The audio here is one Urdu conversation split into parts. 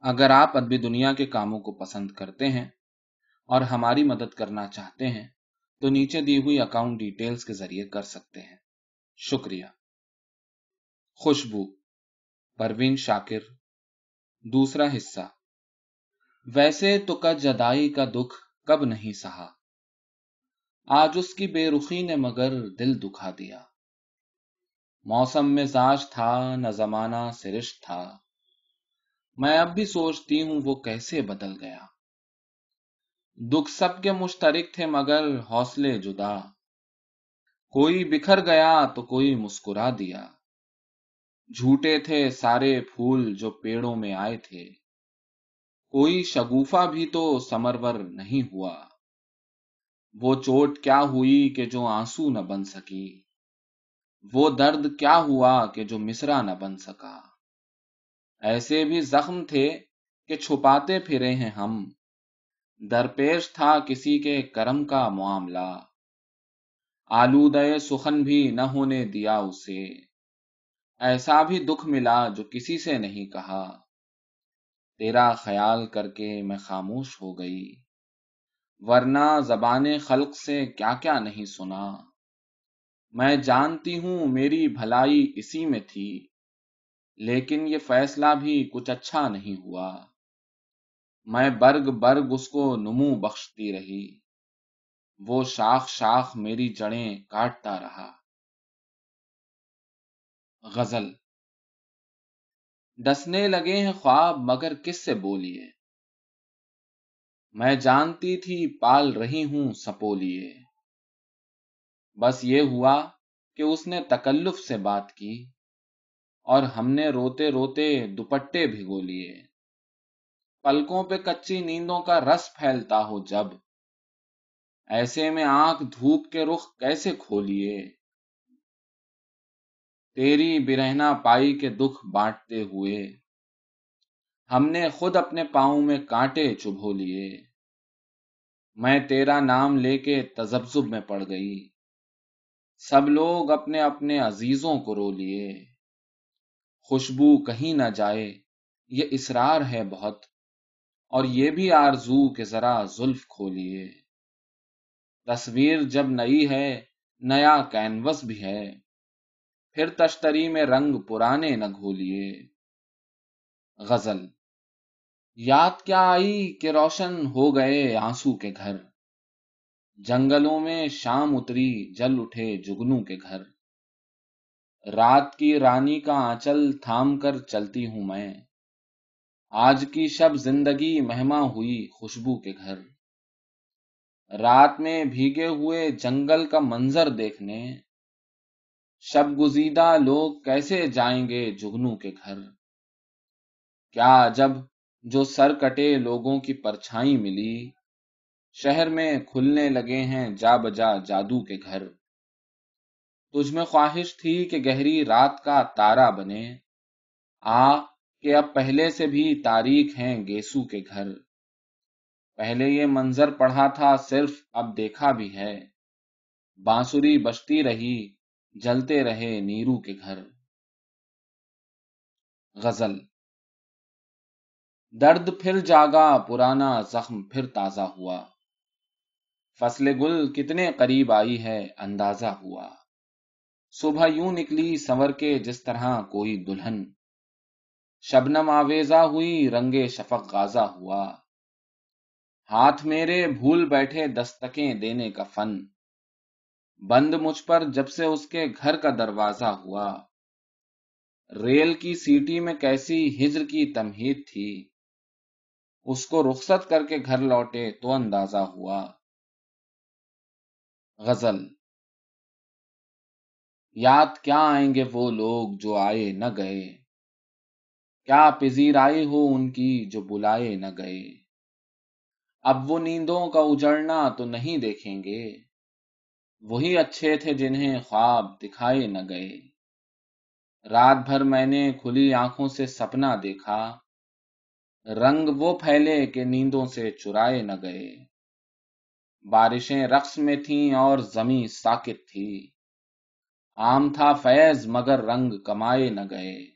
اگر آپ ادبی دنیا کے کاموں کو پسند کرتے ہیں اور ہماری مدد کرنا چاہتے ہیں، تو نیچے دی ہوئی اکاؤنٹ ڈیٹیلز کے ذریعے کر سکتے ہیں۔ شکریہ۔ خوشبو۔ پروین شاکر۔ دوسرا حصہ۔ ویسے تو کا جدائی کا دکھ کب نہیں سہا۔ آج اس کی بے رخی نے مگر دل دکھا دیا۔ موسم مزاج تھا، نہ زمانہ سرشت تھا۔ میں اب بھی سوچتی ہوں وہ کیسے بدل گیا۔ دکھ سب کے مشترک تھے مگر حوصلے جدا۔ کوئی بکھر گیا تو کوئی مسکرا دیا۔ جھوٹے تھے سارے پھول جو پیڑوں میں آئے تھے۔ کوئی شگوفا بھی تو سمرور نہیں ہوا۔ وہ چوٹ کیا ہوئی کہ جو آنسو نہ بن سکی۔ وہ درد کیا ہوا کہ جو مصرا نہ بن سکا۔ ایسے بھی زخم تھے کہ چھپاتے پھرے ہیں ہم۔ درپیش تھا کسی کے کرم کا معاملہ۔ آلودہ سخن بھی نہ ہونے دیا اسے۔ ایسا بھی دکھ ملا جو کسی سے نہیں کہا۔ تیرا خیال کر کے میں خاموش ہو گئی۔ ورنہ زبان خلق سے کیا کیا نہیں سنا۔ میں جانتی ہوں میری بھلائی اسی میں تھی۔ لیکن یہ فیصلہ بھی کچھ اچھا نہیں ہوا۔ میں برگ برگ اس کو نمو بخشتی رہی۔ وہ شاخ شاخ میری جڑیں کاٹتا رہا۔ غزل۔ ڈسنے لگے ہیں خواب مگر کس سے بولیے؟ میں جانتی تھی پال رہی ہوں سپولیے۔ بس یہ ہوا کہ اس نے تکلف سے بات کی۔ اور ہم نے روتے روتے دوپٹے بھگو لیے۔ پلکوں پہ کچی نیندوں کا رس پھیلتا ہو جب۔ ایسے میں آنکھ دھوپ کے رخ کیسے کھولیے تیری برہنا پائی کے دکھ بانٹتے ہوئے۔ ہم نے خود اپنے پاؤں میں کانٹے چبھو لیے۔ میں تیرا نام لے کے تزبزب میں پڑ گئی۔ سب لوگ اپنے اپنے عزیزوں کو رو لیے۔ خوشبو کہیں نہ جائے، یہ اسرار ہے بہت۔ اور یہ بھی آرزو کہ ذرا زلف کھولیے تصویر جب نئی ہے، نیا کینوس بھی ہے۔ پھر تشتری میں رنگ پرانے نہ گھولیے۔ غزل۔ یاد کیا آئی کہ روشن ہو گئے آنسو کے گھر۔ جنگلوں میں شام اتری، جل اٹھے جگنو کے گھر۔ رات کی رانی کا آنچل تھام کر چلتی ہوں میں۔ آج کی شب زندگی مہما ہوئی خوشبو کے گھر۔ رات میں بھیگے ہوئے جنگل کا منظر دیکھنے۔ شب گزیدہ لوگ کیسے جائیں گے جگنو کے گھر۔ کیا جب جو سر کٹے لوگوں کی پرچھائی ملی۔ شہر میں کھلنے لگے ہیں جا بجا جادو کے گھر۔ تجھ میں خواہش تھی کہ گہری رات کا تارا بنے۔ آ کہ اب پہلے سے بھی تاریخ ہیں گیسو کے گھر۔ پہلے یہ منظر پڑھا تھا صرف، اب دیکھا بھی ہے۔ بانسری بچتی رہی، جلتے رہے نیرو کے گھر۔ غزل۔ درد پھر جاگا، پرانا زخم پھر تازہ ہوا۔ فصل گل کتنے قریب آئی ہے، اندازہ ہوا۔ صبح یوں نکلی سنور کے جس طرح کوئی دلہن۔ شبنم آویزا ہوئی رنگے شفق غازہ ہوا۔ ہاتھ میرے بھول بیٹھے دستکیں دینے کا فن۔ بند مجھ پر جب سے اس کے گھر کا دروازہ ہوا۔ ریل کی سیٹی میں کیسی ہجر کی تمہید تھی۔ اس کو رخصت کر کے گھر لوٹے تو اندازہ ہوا۔ غزل یاد کیا آئیں گے وہ لوگ جو آئے نہ گئے؟ کیا پذیر آئے ہو ان کی جو بلائے نہ گئے؟ اب وہ نیندوں کا اجڑنا تو نہیں دیکھیں گے۔ وہی اچھے تھے جنہیں خواب دکھائے نہ گئے۔ رات بھر میں نے کھلی آنکھوں سے سپنا دیکھا۔ رنگ وہ پھیلے کہ نیندوں سے چرائے نہ گئے۔ بارشیں رقص میں تھیں اور زمیں ساکت تھی۔ عام تھا فیض مگر رنگ کمائے نہ گئے۔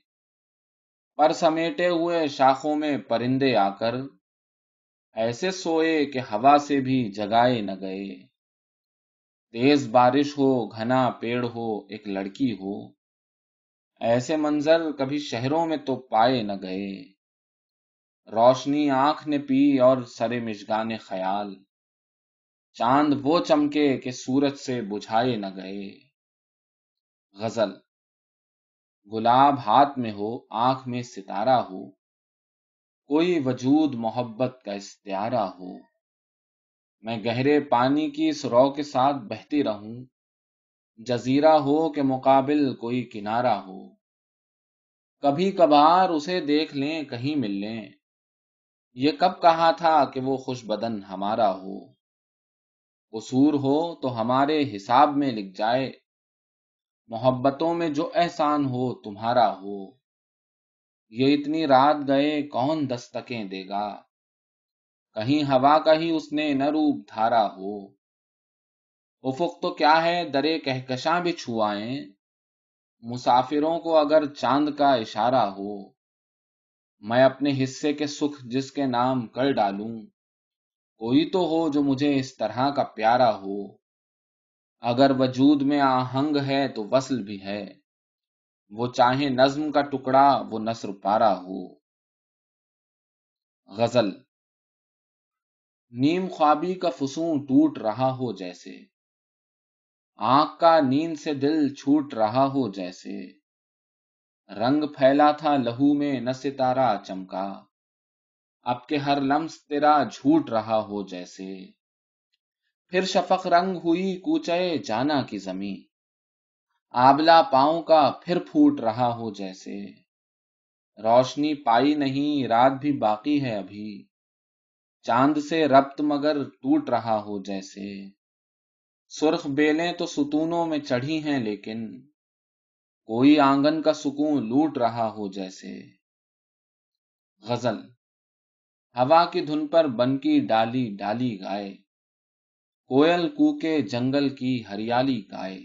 پر سمیٹے ہوئے شاخوں میں پرندے آ کر ایسے سوئے کہ ہوا سے بھی جگائے نہ گئے۔ تیز بارش ہو، گھنا پیڑ ہو، ایک لڑکی ہو۔ ایسے منظر کبھی شہروں میں تو پائے نہ گئے۔ روشنی آنکھ نے پی اور سرے مشگان خیال۔ چاند وہ چمکے کہ سورج سے بجھائے نہ گئے۔ غزل۔ گلاب ہاتھ میں ہو، آنکھ میں ستارہ ہو۔ کوئی وجود محبت کا استعارہ ہو۔ میں گہرے پانی کی سرو کے ساتھ بہتی رہوں۔ جزیرہ ہو کہ مقابل کوئی کنارہ ہو۔ کبھی کبھار اسے دیکھ لیں، کہیں مل لیں۔ یہ کب کہا تھا کہ وہ خوش بدن ہمارا ہو۔ قصور ہو تو ہمارے حساب میں لکھ جائے۔ محبتوں میں جو احسان ہو، تمہارا ہو۔ یہ اتنی رات گئے، کون دستکیں دے گا؟ کہیں ہوا کا ہی اس نے نہ روپ دھارا ہو۔ افق تو کیا ہے، درے کہکشاں بھی چھوائیں۔ مسافروں کو اگر چاند کا اشارہ ہو۔ میں اپنے حصے کے سکھ جس کے نام کر ڈالوں۔ کوئی تو ہو جو مجھے اس طرح کا پیارا ہو۔ اگر وجود میں آہنگ ہے تو وصل بھی ہے۔ وہ چاہے نظم کا ٹکڑا، وہ نصر پارا ہو۔ غزل نیم خوابی کا فسوں ٹوٹ رہا ہو جیسے۔ آنکھ کا نیند سے دل چھوٹ رہا ہو جیسے۔ رنگ پھیلا تھا لہو میں، نہ ستارہ چمکا۔ اب کے ہر لمس تیرا جھوٹ رہا ہو جیسے۔ پھر شفق رنگ ہوئی کوچے جانا کی زمیں آبلا پاؤں کا پھر پھوٹ رہا ہو جیسے۔ روشنی پائی نہیں، رات بھی باقی ہے ابھی۔ چاند سے ربط مگر ٹوٹ رہا ہو جیسے۔ سرخ بیلیں تو ستونوں میں چڑھی ہیں لیکن کوئی آنگن کا سکون لوٹ رہا ہو جیسے۔ غزل۔ ہوا کی دھن پر بن کی ڈالی ڈالی گائے۔ کوئل کو کے جنگل کی ہریالی گائے۔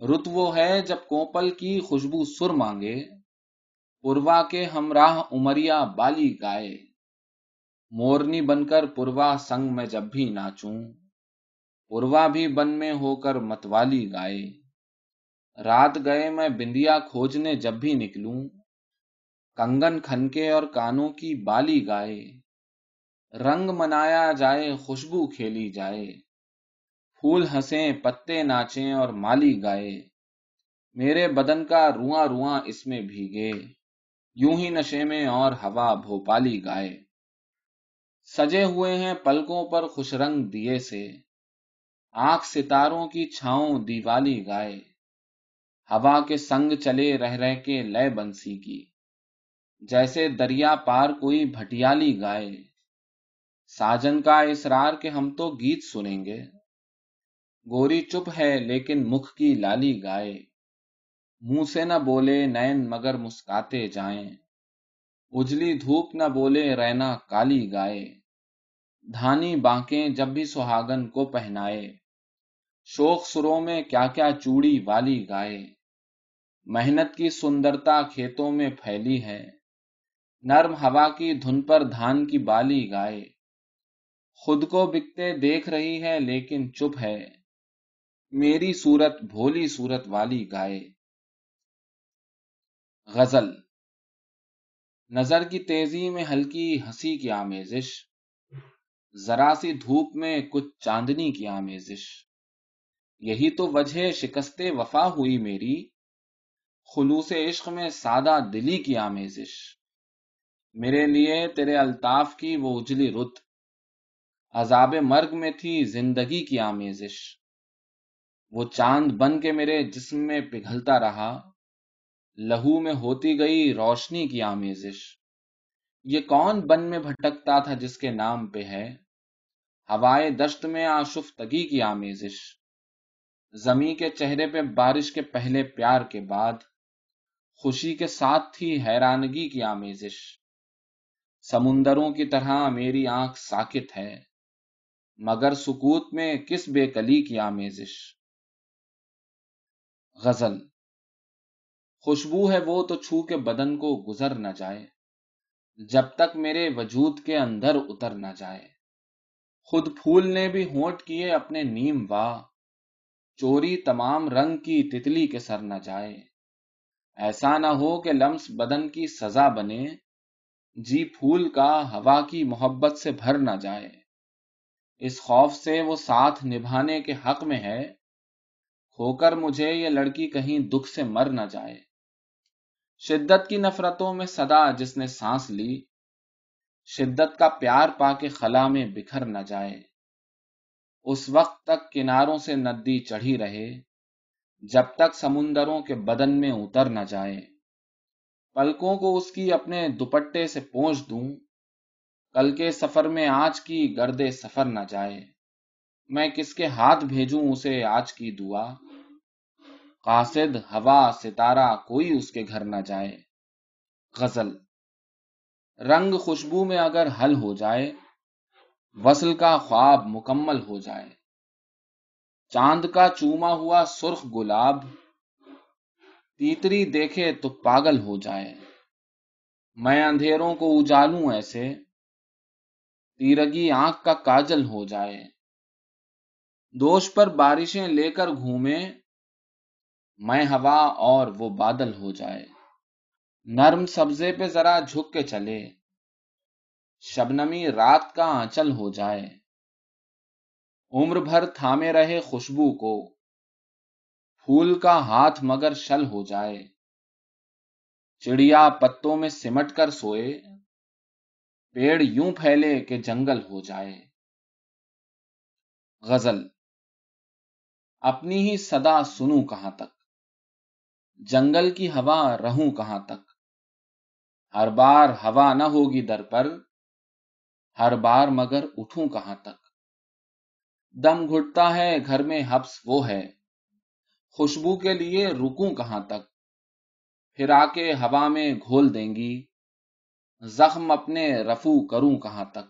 رت وہ ہے جب کوپل کی خوشبو سر مانگے۔ پوروا کے ہمراہ امریا بالی گائے۔ مورنی بن کر پوروا سنگ میں جب بھی ناچوں پوروا بھی بن میں ہو کر متوالی گائے۔ رات گئے میں بندیا کھوجنے جب بھی نکلوں۔ کنگن کھنکے اور کانوں کی بالی گائے۔ رنگ منایا جائے، خوشبو کھیلی جائے۔ پھول ہنسیں، پتے ناچیں اور مالی گائے۔ میرے بدن کا رواں رواں اس میں بھیگے۔ یوں ہی نشے میں اور ہوا بھوپالی گائے۔ سجے ہوئے ہیں پلکوں پر خوش رنگ دیے سے۔ آنکھ ستاروں کی چھاؤں دیوالی گائے۔ ہوا کے سنگ چلے رہ رہ کے لے بنسی کی۔ جیسے دریا پار کوئی بھٹیالی گائے۔ ساجن کا اسرار کے ہم تو گیت سنیں گے۔ گوری چپ ہے لیکن مکھ کی لالی گائے۔ منہ سے نہ بولے نین مگر مسکاتے جائیں۔ اجلی دھوپ نہ بولے رینا کالی گائے۔ دھانی بانکیں جب بھی سہاگن کو پہنائے۔ شوق سروں میں کیا کیا چوڑی والی گائے۔ محنت کی سندرتا کھیتوں میں پھیلی ہے۔ نرم ہوا کی دھن پر دھان کی بالی گائے۔ خود کو بکتے دیکھ رہی ہے لیکن چپ ہے۔ میری صورت بھولی صورت والی گائے۔ غزل۔ نظر کی تیزی میں ہلکی ہنسی کی آمیزش۔ ذرا سی دھوپ میں کچھ چاندنی کی آمیزش۔ یہی تو وجہ شکست وفا ہوئی میری۔ خلوص عشق میں سادہ دلی کی آمیزش۔ میرے لیے تیرے الطاف کی وہ اجلی رت۔ عذاب مرگ میں تھی، زندگی کی آمیزش۔ وہ چاند بن کے میرے جسم میں پگھلتا رہا۔ لہو میں ہوتی گئی روشنی کی آمیزش۔ یہ کون بن میں بھٹکتا تھا جس کے نام پہ ہے؟ ہوائے دشت میں آشفتگی کی آمیزش۔ زمیں کے چہرے پہ بارش کے پہلے پیار کے بعد، خوشی کے ساتھ تھی حیرانگی کی آمیزش۔ سمندروں کی طرح میری آنکھ ساکت ہے۔ مگر سکوت میں کس بے کلی کی آمیزش؟ غزل خوشبو ہے وہ تو چھو کے بدن کو گزر نہ جائے، جب تک میرے وجود کے اندر اتر نہ جائے۔ خود پھول نے بھی ہونٹ کیے اپنے نیم واہ چوری تمام رنگ کی تتلی کے سر نہ جائے۔ ایسا نہ ہو کہ لمس بدن کی سزا بنے جی پھول کا ہوا کی محبت سے بھر نہ جائے۔ اس خوف سے وہ ساتھ نبھانے کے حق میں ہے کھو کر مجھے یہ لڑکی کہیں دکھ سے مر نہ جائے۔ شدت کی نفرتوں میں صدا جس نے سانس لی، شدت کا پیار پا کے خلا میں بکھر نہ جائے۔ اس وقت تک کناروں سے ندی چڑھی رہے، جب تک سمندروں کے بدن میں اتر نہ جائے۔ پلکوں کو اس کی اپنے دوپٹے سے پونچھ دوں۔ کل کے سفر میں آج کی گردے سفر نہ جائے۔ میں کس کے ہاتھ بھیجوں اسے آج کی دعا؟ قاصد ہوا ستارہ کوئی اس کے گھر نہ جائے۔ غزل رنگ خوشبو میں اگر حل ہو جائے، وصل کا خواب مکمل ہو جائے۔ چاند کا چوما ہوا سرخ گلاب، تیتری دیکھے تو پاگل ہو جائے۔ میں اندھیروں کو اجالوں ایسے تیرگی آنکھ کا کاجل ہو جائے۔ دوش پر بارشیں لے کر گھومے میں ہوا اور وہ بادل ہو جائے۔ نرم سبزے پہ ذرا جھک کے چلے۔ شبنمی رات کا آنچل ہو جائے۔ عمر بھر تھامے رہے خوشبو کو۔ پھول کا ہاتھ مگر شل ہو جائے۔ چڑیا پتوں میں سمٹ کر سوئے۔ پیڑ یوں پھیلے کہ جنگل ہو جائے۔ غزل، اپنی ہی صدا سنوں کہاں تک؟ جنگل کی ہوا رہوں کہاں تک؟ ہر بار ہوا نہ ہوگی در پر، ہر بار مگر اٹھوں کہاں تک؟ دم گھٹتا ہے، گھر میں حبس وہ ہے۔ خوشبو کے لیے رکوں کہاں تک؟ پھر آ کے ہوا میں گھول دیں گی۔ زخم اپنے رفو کروں کہاں تک؟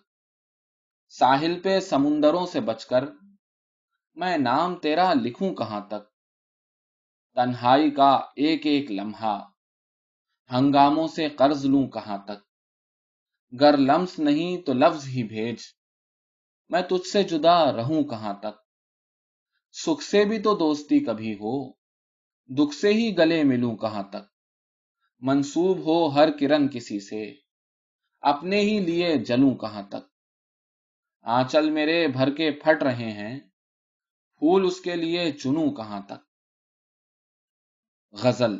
ساحل پہ سمندروں سے بچ کر میں نام تیرا لکھوں کہاں تک؟ تنہائی کا ایک ایک لمحہ ہنگاموں سے قرض لوں کہاں تک؟ گر لمس نہیں تو لفظ ہی بھیج، میں تجھ سے جدا رہوں کہاں تک؟ سکھ سے بھی تو دوستی کبھی ہو، دکھ سے ہی گلے ملوں کہاں تک؟ منسوب ہو ہر کرن کسی سے اپنے ہی لیے جلوں کہاں تک؟ آنچل میرے بھر کے پھٹ رہے ہیں، پھول اس کے لیے چنوں کہاں تک؟ غزل،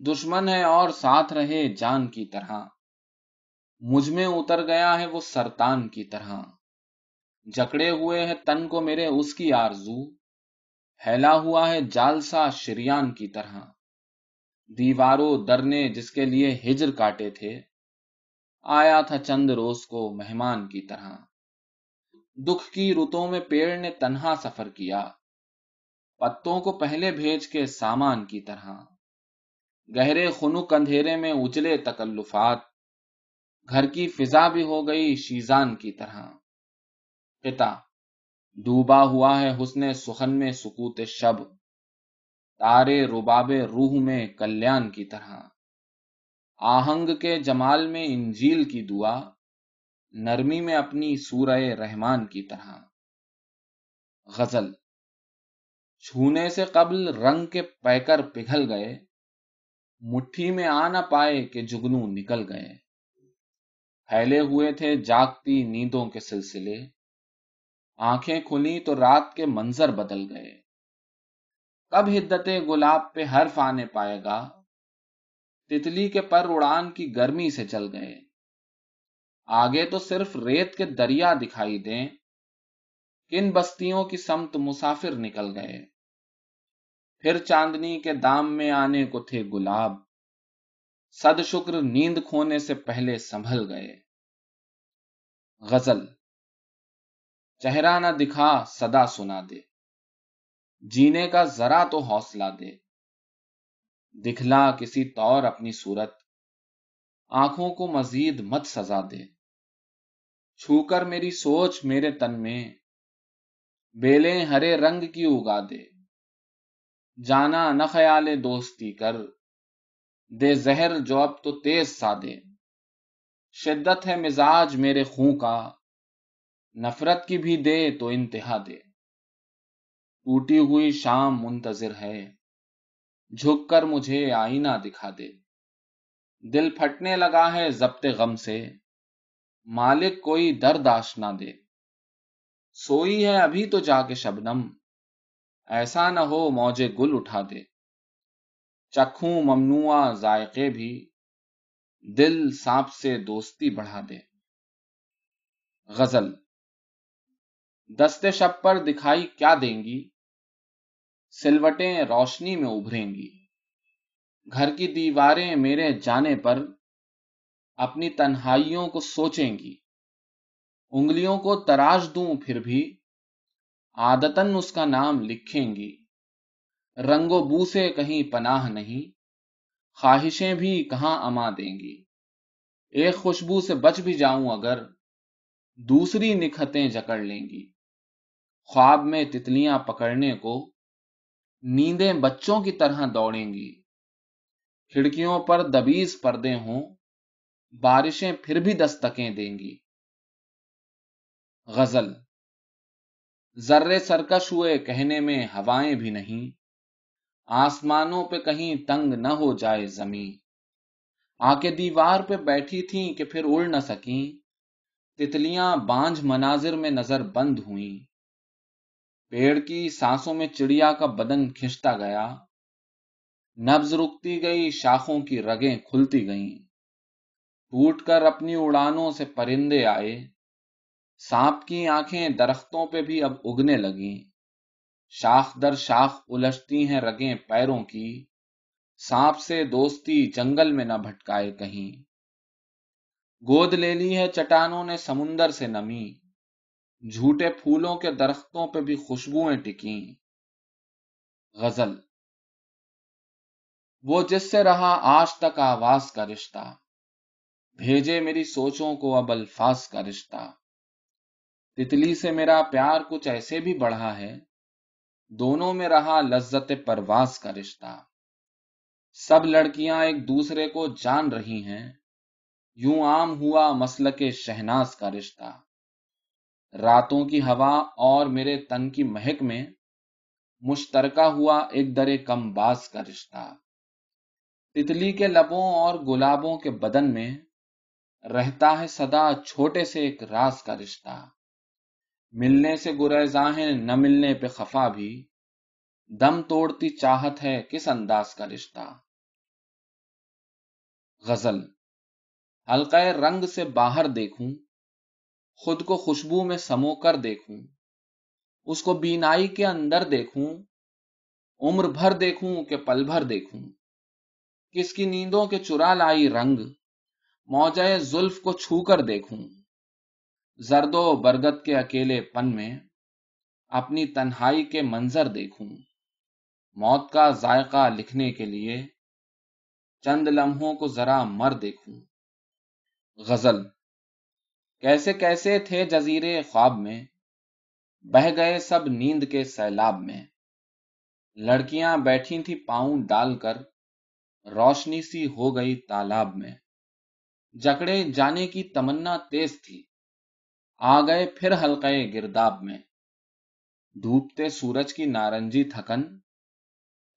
دشمن ہے اور ساتھ رہے جان کی طرح، مجھ میں اتر گیا ہے وہ سرتان کی طرح، جکڑے ہوئے ہیں تن کو میرے اس کی آرزو، پھیلا ہوا ہے جالسا شریان کی طرح، دیواروں درنے جس کے لیے ہجر کاٹے تھے۔ آیا تھا چند روز کو مہمان کی طرح۔ دکھ کی رتوں میں پیڑ نے تنہا سفر کیا۔ پتوں کو پہلے بھیج کے سامان کی طرح۔ گہرے خنک اندھیرے میں اجلے تکلفات۔ گھر کی فضا بھی ہو گئی شیزان کی طرح۔ پتا، ڈوبا ہوا ہے حسن سخن میں سکوت شب۔ تارے رباب روح میں کلیان کی طرح۔ آہنگ کے جمال میں انجیل کی دعا، نرمی میں اپنی سورہ رحمان کی طرح۔ غزل، چھونے سے قبل رنگ کے پیکر پگھل گئے، مٹھی میں آ نہ پائے کہ جگنو نکل گئے۔ پھیلے ہوئے تھے جاگتی نیندوں کے سلسلے، آنکھیں کھلی تو رات کے منظر بدل گئے۔ کب ہدت گلاب پہ حرف آنے پائے گا؟ تتلی کے پر اڑان کی گرمی سے چل گئے۔ آگے تو صرف ریت کے دریا دکھائی دیں۔ کن بستیوں کی سمت مسافر نکل گئے۔ پھر چاندنی کے دام میں آنے کو تھے گلاب۔ صد شکر نیند کھونے سے پہلے سنبھل گئے۔ غزل۔ چہرہ نہ دکھا، صدا سنا دے۔ جینے کا ذرا تو حوصلہ دے۔ دکھلا کسی طور اپنی صورت۔ آنکھوں کو مزید مت سزا دے۔ چھو کر میری سوچ میرے تن میں۔ بیلیں ہرے رنگ کی اگا دے۔ جانا نہ خیال دوستی کر۔ دے زہر جو اب تو تیز سادے شدت ہے مزاج میرے خون کا۔ نفرت کی بھی دے تو انتہا دے۔ ٹوٹی ہوئی شام منتظر ہے۔ جھک کر مجھے آئینہ دکھا دے۔ دل پھٹنے لگا ہے ضبط غم سے۔ مالک کوئی درداش نہ دے۔ سوئی ہے ابھی تو جا کے شبنم ایسا نہ ہو موجے گل اٹھا دے۔ چکھوں ممنوع ذائقے بھی۔ دل سانپ سے دوستی بڑھا دے۔ غزل۔ دستے شب پر دکھائی کیا دیں گی؟ سلوٹیں روشنی میں ابھریں گی۔ گھر کی دیواریں میرے جانے پر اپنی تنہائیوں کو سوچیں گی۔ انگلیوں کو تراش دوں پھر بھی عادتن اس کا نام لکھیں گی۔ رنگ و بو سے کہیں پناہ نہیں، خواہشیں بھی کہاں اما دیں گی۔ ایک خوشبو سے بچ بھی جاؤں اگر دوسری نکھتیں جکڑ لیں گی۔ خواب میں تتلیاں پکڑنے کو نیندیں بچوں کی طرح دوڑیں گی۔ کھڑکیوں پر دبیز پردے ہوں، بارشیں پھر بھی دستکیں دیں گی۔ غزل ذرے سرکش ہوئے کہنے میں ہوائیں بھی نہیں، آسمانوں پہ کہیں تنگ نہ ہو جائے زمین۔ آ کے دیوار پہ بیٹھی تھیں کہ پھر اڑ نہ سکیں، تتلیاں بانجھ مناظر میں نظر بند ہوئیں۔ پیڑ کی سانسوں میں چڑیا کا بدن کھنچتا گیا۔ نبز رکتی گئی، شاخوں کی رگیں کھلتی گئیں۔ ٹوٹ کر اپنی اڑانوں سے پرندے آئے۔ سانپ کی آنکھیں درختوں پہ بھی اب اگنے لگیں۔ شاخ در شاخ الجھتی ہیں رگیں پیروں کی۔ سانپ سے دوستی جنگل میں نہ بھٹکائے کہیں۔ گود لے لی ہے چٹانوں نے سمندر سے نمی۔ جھوٹے پھولوں کے درختوں پہ بھی خوشبوئیں ٹکیں۔ غزل۔ وہ جس سے رہا آج تک آواز کا رشتہ۔ بھیجے میری سوچوں کو اب الفاظ کا رشتہ۔ تتلی سے میرا پیار کچھ ایسے بھی بڑھا ہے۔ دونوں میں رہا لذت پرواز کا رشتہ۔ سب لڑکیاں ایک دوسرے کو جان رہی ہیں۔ یوں عام ہوا مسل کے شہناز کا رشتہ۔ راتوں کی ہوا اور میرے تن کی مہک میں مشترکہ ہوا ایک درے کم باز کا رشتہ۔ تتلی کے لبوں اور گلابوں کے بدن میں رہتا ہے صدا چھوٹے سے ایک راز کا رشتہ۔ ملنے سے گریزاں ہیں نہ ملنے پہ خفا بھی۔ دم توڑتی چاہت ہے کس انداز کا رشتہ۔ غزل، حلقہ رنگ سے باہر دیکھوں۔ خود کو خوشبو میں سمو کر دیکھوں، اس کو بینائی کے اندر دیکھوں، عمر بھر دیکھوں کہ پل بھر دیکھوں۔ کس کی نیندوں کے چرا لائی رنگ، موجہ زلف کو چھو کر دیکھوں۔ زرد و برگد کے اکیلے پن میں اپنی تنہائی کے منظر دیکھوں۔ موت کا ذائقہ لکھنے کے لیے چند لمحوں کو ذرا مر دیکھوں۔ غزل کیسے کیسے تھے جزیرے خواب میں، بہ گئے سب نیند کے سیلاب میں۔ لڑکیاں بیٹھی تھی پاؤں ڈال کر، روشنی سی ہو گئی تالاب میں۔ جکڑے جانے کی تمنا تیز تھی۔ آ گئے پھر حلقے گرداب میں۔ ڈوبتے سورج کی نارنجی تھکن۔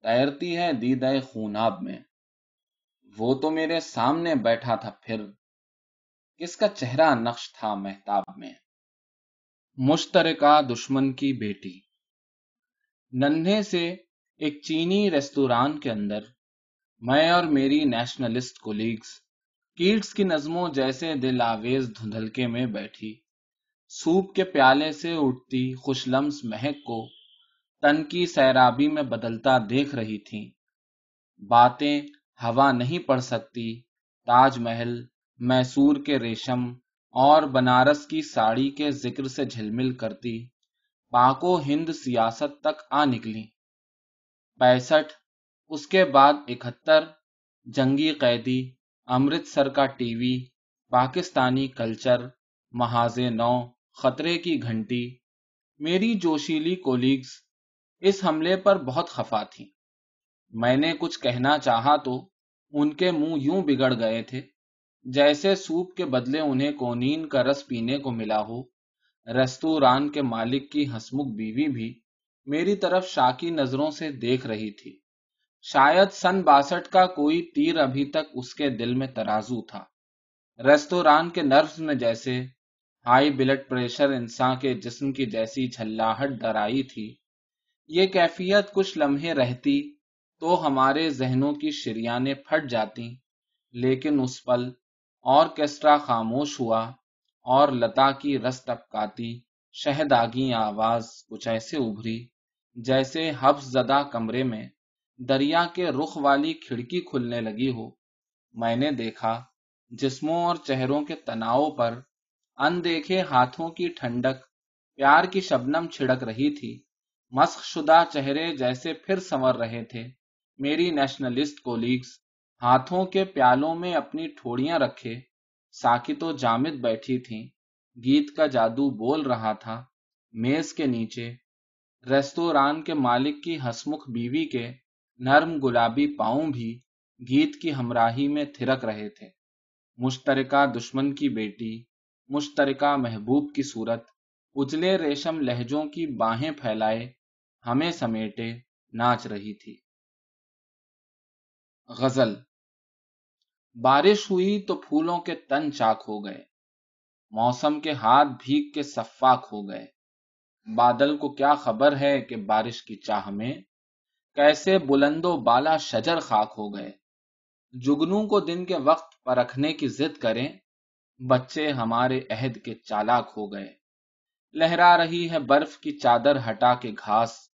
تیرتی ہے دیدہ خوناب میں۔ وہ تو میرے سامنے بیٹھا تھا پھر۔ کس کا چہرہ نقش تھا محتاب میں۔ مشترکہ دشمن کی بیٹی۔ ننھے سے ایک چینی ریستوران کے اندر میں اور میری نیشنلسٹ کولیگز کیٹس کی نظموں جیسے دل آویز دھندلکے میں بیٹھی۔ سوپ کے پیالے سے اٹھتی خوش لمس مہک کو تن کی سیرابی میں بدلتا دیکھ رہی تھی باتیں ہوا نہیں پڑ سکتی۔ تاج محل میسور کے ریشم اور بنارس کی ساڑی کے ذکر سے جھلمل کرتی، پاکو ہند سیاست تک آ نکلی۔ پینسٹھ، اس کے بعد اکہتر، جنگی قیدی، امرتسر کا ٹی وی، پاکستانی کلچر، محاذ نو، خطرے کی گھنٹی۔ میری جوشیلی کولیگز اس حملے پر بہت خفا تھی میں نے کچھ کہنا چاہا تو ان کے منہ یوں بگڑ گئے تھے۔ جیسے سوپ کے بدلے انہیں کونین کا رس پینے کو ملا ہو ریستوران کے مالک کی ہسمکھ بیوی بھی میری طرف شاکی نظروں سے دیکھ رہی تھی۔ شاید سن باسٹھ کا کوئی تیر ابھی تک اس کے دل میں ترازو تھا۔ ریستوران کے نرفز میں جیسے ہائی بلڈ پریشر انسان کے جسم کی جیسی جھلاہٹ ڈرائی تھی۔ یہ کیفیت کچھ لمحے رہتی تو ہمارے ذہنوں کی شریانیں پھٹ جاتی، لیکن اس پل اور خاموش ہوا اور لتا کی رس ٹپکاتی، شہداگی آواز کچھ ایسے ابھری جیسے حفظ زدہ کمرے میں دریا کے رخ والی کھڑکی کھلنے لگی ہو۔ میں نے دیکھا جسموں اور چہروں کے تناؤ پر اندیکھے ہاتھوں کی ٹھنڈک، پیار کی شبنم چھڑک رہی تھی۔ مسخ شدہ چہرے جیسے پھر سنور رہے تھے۔ میری نیشنلسٹ کولیگز ہاتھوں کے پیالوں میں اپنی ٹھوڑیاں رکھے ساکت و جامد بیٹھی تھیں، گیت کا جادو بول رہا تھا، میز کے نیچے، ریستوران کے مالک کی ہسمکھ بیوی کے نرم گلابی پاؤں بھی گیت کی ہمراہی میں تھرک رہے تھے۔ مشترکہ دشمن کی بیٹی، مشترکہ محبوب کی صورت، اجلے ریشم لہجوں کی باہیں پھیلائے، ہمیں سمیٹے ناچ رہی تھی۔ غزل بارش ہوئی تو پھولوں کے تن چاک ہو گئے۔ موسم کے ہاتھ بھیگ کے صفاق ہو گئے۔ بادل کو کیا خبر ہے کہ بارش کی چاہ میں کیسے بلند و بالا شجر خاک ہو گئے۔ جگنوں کو دن کے وقت پرکھنے کی ضد کریں۔ بچے ہمارے عہد کے چالاک ہو گئے۔ لہرا رہی ہے برف کی چادر ہٹا کے گھاس۔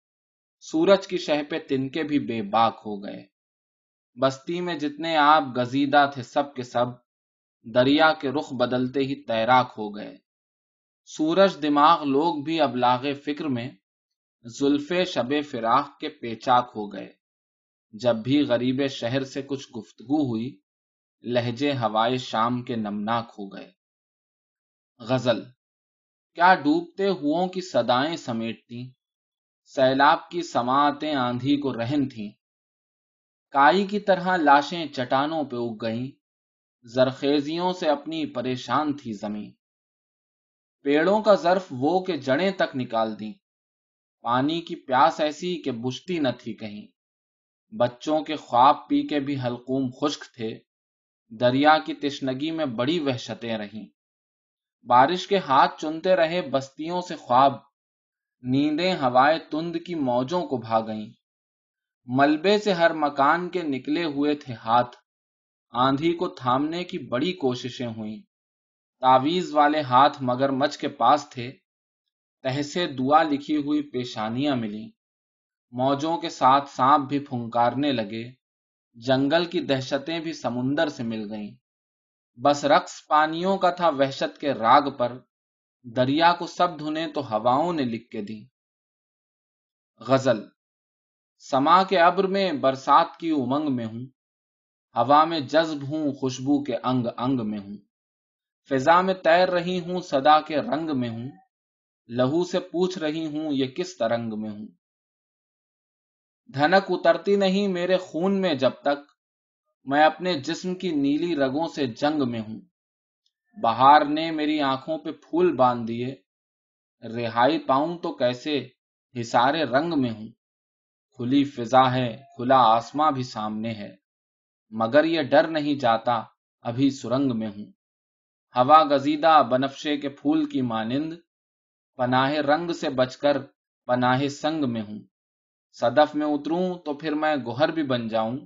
سورج کی شہ پہ تنکے بھی بے باک ہو گئے۔ بستی میں جتنے آپ گزیدہ تھے سب کے سب، دریا کے رخ بدلتے ہی تیراک ہو گئے۔ سورج دماغ لوگ بھی ابلاغ فکر میں زلف شب فراق کے پیچاک ہو گئے۔ جب بھی غریب شہر سے کچھ گفتگو ہوئی، لہجے ہوائے شام کے نمناک ہو گئے۔ غزل، کیا ڈوبتے ہو کی سدائیں سمیٹتی سیلاب کی سماعتیں آندھی کو رہن تھیں۔ کائی کی طرح لاشیں چٹانوں پہ اگ گئیں۔ زرخیزیوں سے اپنی پریشان تھی زمین۔ پیڑوں کا ظرف وہ کہ جڑیں تک نکال دیں۔ پانی کی پیاس ایسی کہ بشتی نہ تھی کہیں۔ بچوں کے خواب پی کے بھی حلقوم خشک تھے۔ دریا کی تشنگی میں بڑی وحشتیں رہیں۔ بارش کے ہاتھ چنتے رہے بستیوں سے خواب۔ نیندیں ہوائے تند کی موجوں کو بھاگئیں۔ ملبے سے ہر مکان کے نکلے ہوئے تھے ہاتھ۔ آندھی کو تھامنے کی بڑی کوششیں ہوئیں۔ تعویز والے ہاتھ مگر مچ کے پاس تھے۔ سے دعا لکھی ہوئی پیشانیاں ملی موجوں کے ساتھ سانپ بھی پھنکارنے لگے۔ جنگل کی دہشتیں بھی سمندر سے مل گئیں۔ بس رقص پانیوں کا تھا وحشت کے راگ پر۔ دریا کو سب دھنے تو ہواؤں نے لکھ کے دی غزل سما کے ابر میں برسات کی امنگ میں ہوں، ہوا میں جذب ہوں، خوشبو کے انگ انگ میں ہوں۔ فضا میں تیر رہی ہوں، صدا کے رنگ میں ہوں۔ لہو سے پوچھ رہی ہوں، یہ کس ترنگ میں ہوں؟ دھنک اترتی نہیں میرے خون میں جب تک میں اپنے جسم کی نیلی رگوں سے جنگ میں ہوں۔ بہار نے میری آنکھوں پہ پھول باندھ دیے، رہائی پاؤں تو کیسے ہسارے رنگ میں ہوں؟ کھلی فضا ہے، کھلا آسماں بھی سامنے ہے۔ مگر یہ ڈر نہیں جاتا، ابھی سرنگ میں ہوں۔ ہوا گزیدہ بنفشے کے پھول کی مانند، پناہ رنگ سے بچ کر پناہ سنگ میں ہوں۔ صدف میں اتروں تو پھر میں گوہر بھی بن جاؤں۔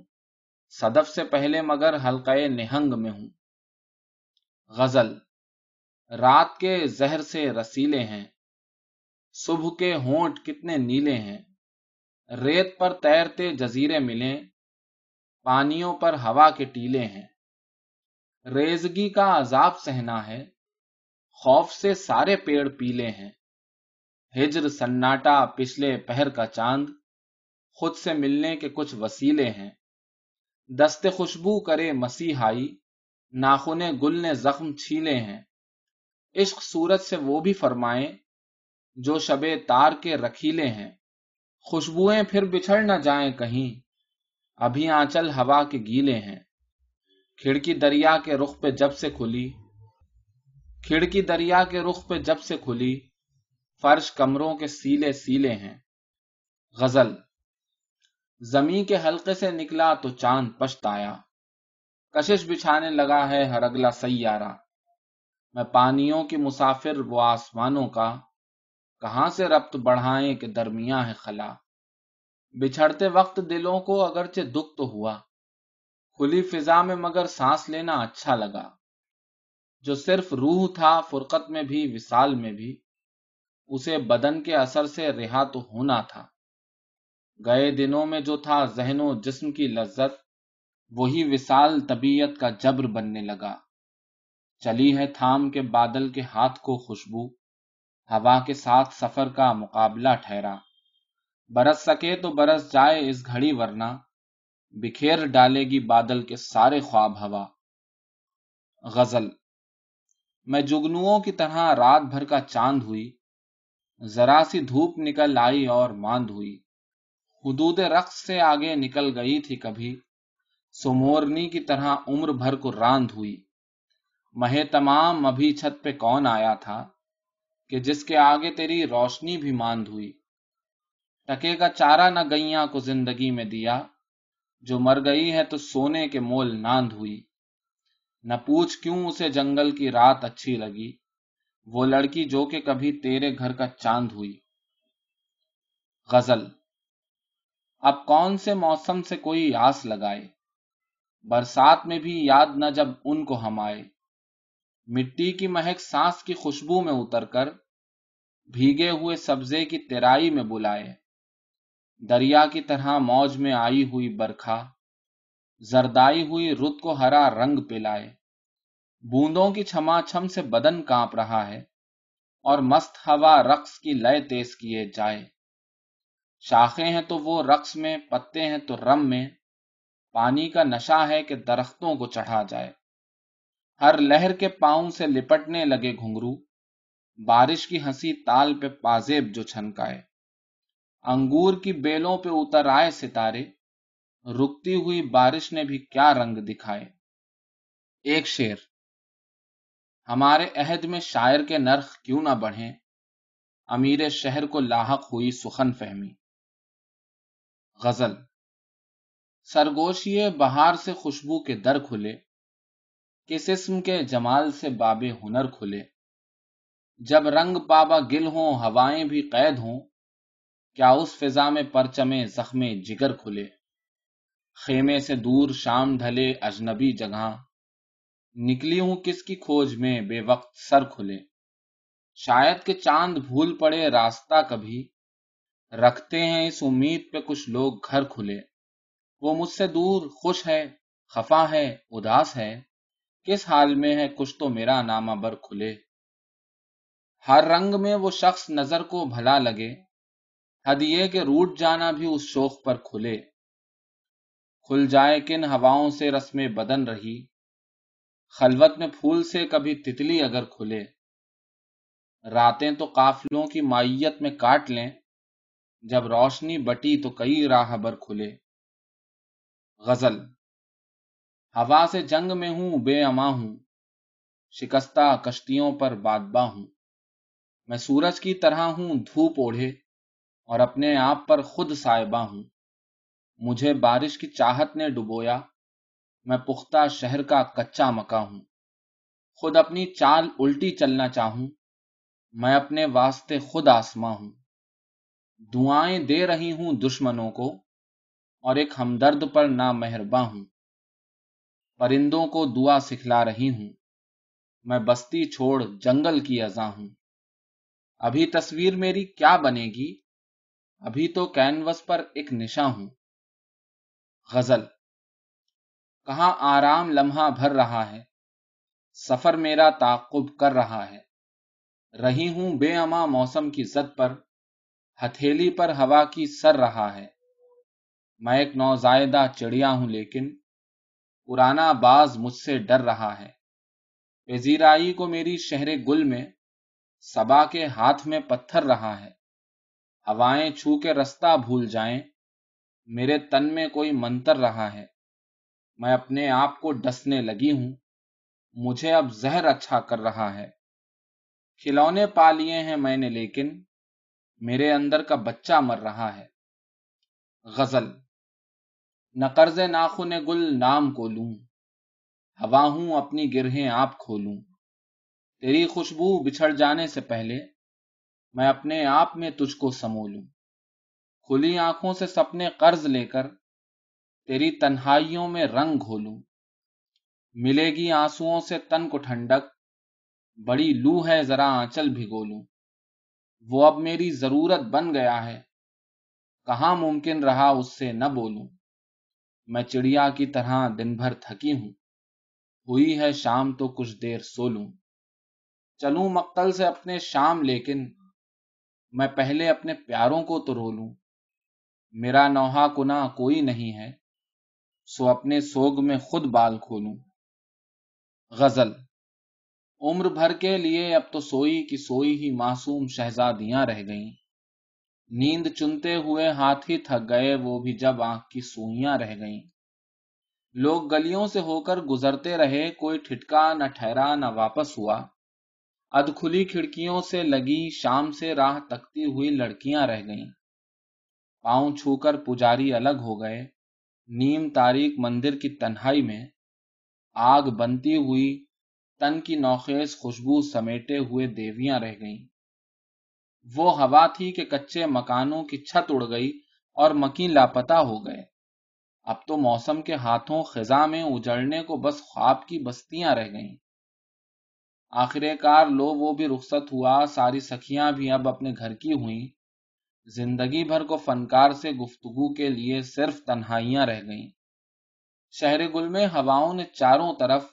صدف سے پہلے مگر حلقے نہنگ میں ہوں۔ غزل رات کے زہر سے رسیلے ہیں۔ صبح کے ہونٹ کتنے نیلے ہیں۔ ریت پر تیرتے جزیرے ملیں، پانیوں پر ہوا کے ٹیلے ہیں۔ ریزگی کا عذاب سہنا ہے، خوف سے سارے پیڑ پیلے ہیں۔ ہجر سناٹا پچھلے پہر کا چاند، خود سے ملنے کے کچھ وسیلے ہیں۔ دست خوشبو کرے مسیحائی ناخن گل نے زخم چھیلے ہیں۔ عشق صورت سے وہ بھی فرمائیں، جو شب تار کے رکھیلے ہیں۔ خوشبوئیں پھر بچھڑ نہ جائیں کہیں۔ ابھی آنچل ہوا کے گیلے ہیں۔ کھڑکی دریا کے رخ پہ جب سے کھلی۔ کھڑکی دریا کے رخ پہ جب سے کھلی۔ فرش کمروں کے سیلے سیلے ہیں۔ غزل۔ زمیں کے حلقے سے نکلا تو چاند پشت آیا۔ کشش بچھانے لگا ہے ہر اگلا سیارہ۔ میں پانیوں کی مسافر وہ آسمانوں کا۔ کہاں سے ربط بڑھائیں کہ درمیاں ہے خلا؟ بچھڑتے وقت دلوں کو اگرچہ دکھ تو ہوا، کھلی فضا میں مگر سانس لینا اچھا لگا۔ جو صرف روح تھا فرقت میں بھی، وصال میں بھی، اسے بدن کے اثر سے رہا تو ہونا تھا۔ گئے دنوں میں جو تھا ذہن و جسم کی لذت، وہی وصال طبیعت کا جبر بننے لگا۔ چلی ہے تھام کے بادل کے ہاتھ کو خوشبو۔ ہوا کے ساتھ سفر کا مقابلہ ٹھہرا۔ برس سکے تو برس جائے اس گھڑی ورنہ۔ بکھیر ڈالے گی بادل کے سارے خواب ہوا۔ غزل۔ میں جگنوؤں کی طرح رات بھر کا چاند ہوئی۔ ذرا سی دھوپ نکل آئی اور ماند ہوئی۔ حدود رقص سے آگے نکل گئی تھی کبھی۔ سمورنی کی طرح عمر بھر کو راند ہوئی۔ مہے تمام ابھی چھت پہ کون آیا تھا؟ کہ جس کے آگے تیری روشنی بھی ماند ہوئی۔ ٹکے کا چارہ نہ گئیاں کو زندگی میں دیا۔ جو مر گئی ہے تو سونے کے مول ناند ہوئی۔ نہ پوچھ کیوں اسے جنگل کی رات اچھی لگی۔ وہ لڑکی جو کہ کبھی تیرے گھر کا چاند ہوئی۔ غزل۔ اب کون سے موسم سے کوئی آس لگائے؟ برسات میں بھی یاد نہ جب ان کو ہم آئے۔ مٹی کی مہک سانس کی خوشبو میں اتر کر بھیگے ہوئے سبزے کی تیرائی میں بلائے۔ دریا کی طرح موج میں آئی ہوئی برکھا، زردائی ہوئی رت کو ہرا رنگ پلائے۔ بوندوں کی چھما چھم سے بدن کانپ رہا ہے اور مست ہوا رقص کی لیے تیز کیے جائے۔ شاخیں ہیں تو وہ رقص میں، پتے ہیں تو رم میں۔ پانی کا نشہ ہے کہ درختوں کو چڑھا جائے۔ ہر لہر کے پاؤں سے لپٹنے لگے گھنگرو۔ بارش کی ہنسی تال پہ پازیب جو چھنکائے۔ انگور کی بیلوں پہ اتر آئے ستارے۔ رکتی ہوئی بارش نے بھی کیا رنگ دکھائے۔ ایک شیر ہمارے عہد میں شاعر کے نرخ کیوں نہ بڑھیں۔ امیر شہر کو لاحق ہوئی سخن فہمی۔ غزل۔ سرگوشی بہار سے خوشبو کے در کھلے۔ کس اسم کے جمال سے باب ہنر کھلے؟ جب رنگ بابا گل ہوں، ہوائیں بھی قید ہوں، کیا اس فضا میں پرچمے زخم جگر کھلے؟ خیمے سے دور شام ڈھلے اجنبی جگہ نکلی ہوں کس کی کھوج میں بے وقت سر کھلے؟ شاید کہ چاند بھول پڑے راستہ کبھی، رکھتے ہیں اس امید پہ کچھ لوگ گھر کھلے۔ وہ مجھ سے دور خوش ہے، خفا ہے، اداس ہے۔ کس حال میں ہے کچھ تو میرا نامہ بر کھلے؟ ہر رنگ میں وہ شخص نظر کو بھلا لگے ہدیے کے روٹ جانا بھی اس شوق پر کھلے۔ کھل جائے کن ہواؤں سے رسم بدن رہی، خلوت میں پھول سے کبھی تتلی اگر کھلے۔ راتیں تو قافلوں کی مائیت میں کاٹ لیں، جب روشنی بٹی تو کئی راہ بر کھلے۔ غزل ہوا سے جنگ میں ہوں، بے اما ہوں۔ شکستہ کشتیوں پر بادباں ہوں۔ میں سورج کی طرح ہوں، دھوپ اوڑھے اور اپنے آپ پر خود سائبہ ہوں۔ مجھے بارش کی چاہت نے ڈبویا، میں پختہ شہر کا کچا مکا ہوں۔ خود اپنی چال الٹی چلنا چاہوں، میں اپنے واسطے خود آسماں ہوں۔ دعائیں دے رہی ہوں دشمنوں کو اور ایک ہمدرد پر نہ مہرباں ہوں۔ پرندوں کو دعا سکھلا رہی ہوں۔ میں بستی چھوڑ جنگل کی ازاں ہوں۔ ابھی تصویر میری کیا بنے گی؟ ابھی تو کینوس پر ایک نشاں ہوں۔ غزل۔ کہاں آرام لمحہ بھر رہا ہے؟ سفر میرا تعقب کر رہا ہے۔ رہی ہوں بے اما موسم کی زد پر۔ ہتھیلی پر ہوا کی سر رہا ہے۔ میں ایک نوزائیدہ چڑیا ہوں لیکن پرانا باز مجھ سے ڈر رہا ہے۔ وزیرائی کو میری شہر گل میں سبا کے ہاتھ میں پتھر رہا ہے۔ ہوائیں چھو کے رستہ بھول جائیں، میرے تن میں کوئی منتر رہا ہے۔ میں اپنے آپ کو ڈسنے لگی ہوں، مجھے اب زہر اچھا کر رہا ہے۔ کھلونے پا لیے ہیں میں نے لیکن میرے اندر کا بچہ مر رہا ہے۔ غزل نہ قرض ناخن گل نام کو لوں، ہوا ہوں اپنی گرہیں آپ کھولوں۔ تیری خوشبو بچھڑ جانے سے پہلے میں اپنے آپ میں تجھ کو سمولوں کھلی آنکھوں سے سپنے قرض لے کر تیری تنہائیوں میں رنگ گھولوں۔ ملے گی آنسوؤں سے تن کو ٹھنڈک، بڑی لو ہے ذرا آنچل بھگولوں۔ وہ اب میری ضرورت بن گیا ہے، کہاں ممکن رہا اس سے نہ بولوں۔ میں چڑیا کی طرح دن بھر تھکی ہوں۔ ہوئی ہے شام تو کچھ دیر سو لوں۔ چلوں مقتل سے اپنے شام، لیکن میں پہلے اپنے پیاروں کو تو رو لوں۔ میرا نوحا کنا کوئی نہیں ہے، سو اپنے سوگ میں خود بال کھولوں۔ غزل عمر بھر کے لیے اب تو سوئی کی سوئی ہی معصوم شہزادیاں رہ گئیں۔ نیند چنتے ہوئے ہاتھ ہی تھک گئے، وہ بھی جب آنکھ کی سوئیاں رہ گئیں۔ لوگ گلیوں سے ہو کر گزرتے رہے، کوئی ٹھٹکا نہ ٹھہرا، نہ واپس ہوا۔ اد کھلی کھڑکیوں سے لگی، شام سے راہ تکتی ہوئی لڑکیاں رہ گئیں۔ پاؤں چھو کر پجاری الگ ہو گئے۔ نیم تاریخ مندر کی تنہائی میں آگ بنتی ہوئی، تن کی نوخیز خوشبو سمیٹے ہوئے دیویاں رہ گئیں۔ وہ ہوا تھی کہ کچے مکانوں کی چھت اڑ گئی اور مکین لاپتا ہو گئے۔ اب تو موسم کے ہاتھوں خزاں میں اجڑنے کو بس خواب کی بستیاں رہ گئیں۔ آخر کار لو وہ بھی رخصت ہوا، ساری سکھیاں بھی اب اپنے گھر کی ہوئیں۔ زندگی بھر کو فنکار سے گفتگو کے لیے صرف تنہائیاں رہ گئیں۔ شہر گل میں ہواؤں نے چاروں طرف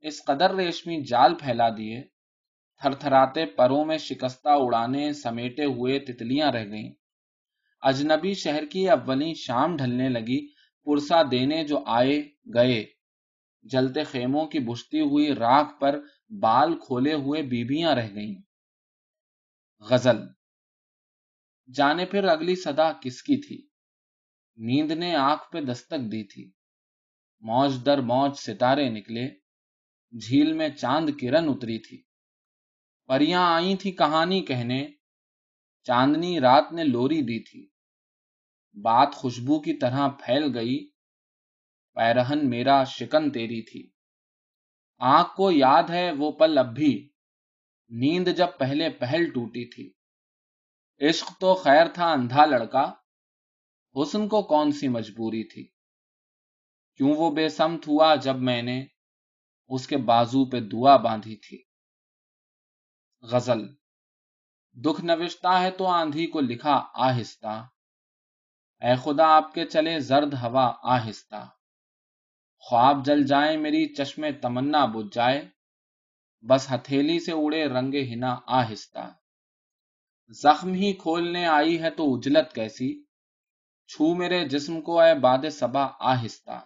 اس قدر ریشمی جال پھیلا دیے تھر تھراتے پروں میں شکستہ اڑانے سمیٹے ہوئے تتلیاں رہ گئیں۔ اجنبی شہر کی اولین شام ڈھلنے لگی پرسا دینے جو آئے گئے۔ جلتے خیموں کی بجھتی ہوئی راکھ پر بال کھولے ہوئے بیبیاں رہ گئیں۔ غزل جانے پھر اگلی صدا کس کی تھی؟ نیند نے آنکھ پہ دستک دی تھی۔ موج در موج ستارے نکلے، جھیل میں چاند کرن اتری تھی۔ پریاں آئی تھی کہانی کہنے، چاندنی رات نے لوری دی تھی۔ بات خوشبو کی طرح پھیل گئی، پیرہن میرا شکن تیری تھی۔ آنکھ کو یاد ہے وہ پل اب بھی، نیند جب پہلے پہل ٹوٹی تھی۔ عشق تو خیر تھا اندھا لڑکا، حسن کو کون سی مجبوری تھی؟ کیوں وہ بے سمت ہوا جب میں نے اس کے بازو پہ دعا باندھی تھی؟ غزل۔ دکھ نوشتا ہے تو آندھی کو لکھا آہستہ۔ اے خدا، آپ کے چلے زرد ہوا آہستہ۔ خواب جل جائیں میری چشمے تمنا بج جائے۔ بس ہتھیلی سے اڑے رنگ ہنا آہستہ۔ زخم ہی کھولنے آئی ہے تو اجلت کیسی؟ چھو میرے جسم کو اے باد سبا آہستہ۔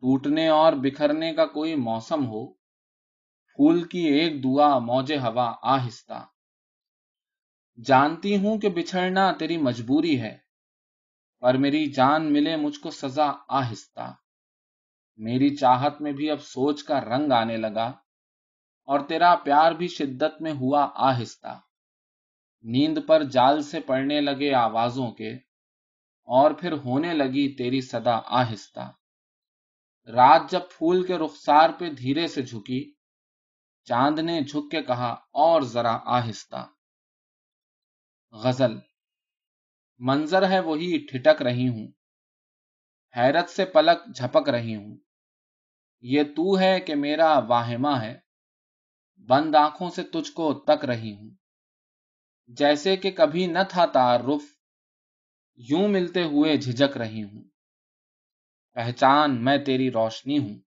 ٹوٹنے اور بکھرنے کا کوئی موسم ہو۔ پھول کی ایک دعا موج ہوا آہستہ۔ جانتی ہوں کہ بچھڑنا تیری مجبوری ہے، پر میری جان ملے مجھ کو سزا آہستہ۔ میری چاہت میں بھی اب سوچ کا رنگ آنے لگا، اور تیرا پیار بھی شدت میں ہوا آہستہ۔ نیند پر جال سے پڑنے لگے آوازوں کے، اور پھر ہونے لگی تیری صدا آہستہ۔ رات جب پھول کے رخسار پہ دھیرے سے جھکی چاند نے جھک کے کہا، اور ذرا آہستہ۔ غزل منظر ہے وہی ٹھٹک رہی ہوں، حیرت سے پلک جھپک رہی ہوں۔ یہ تو ہے کہ میرا واہمہ ہے، بند آنکھوں سے تجھ کو تک رہی ہوں۔ جیسے کہ کبھی نہ تھا تعارف، یوں ملتے ہوئے جھجک رہی ہوں۔ پہچان، میں تیری روشنی ہوں۔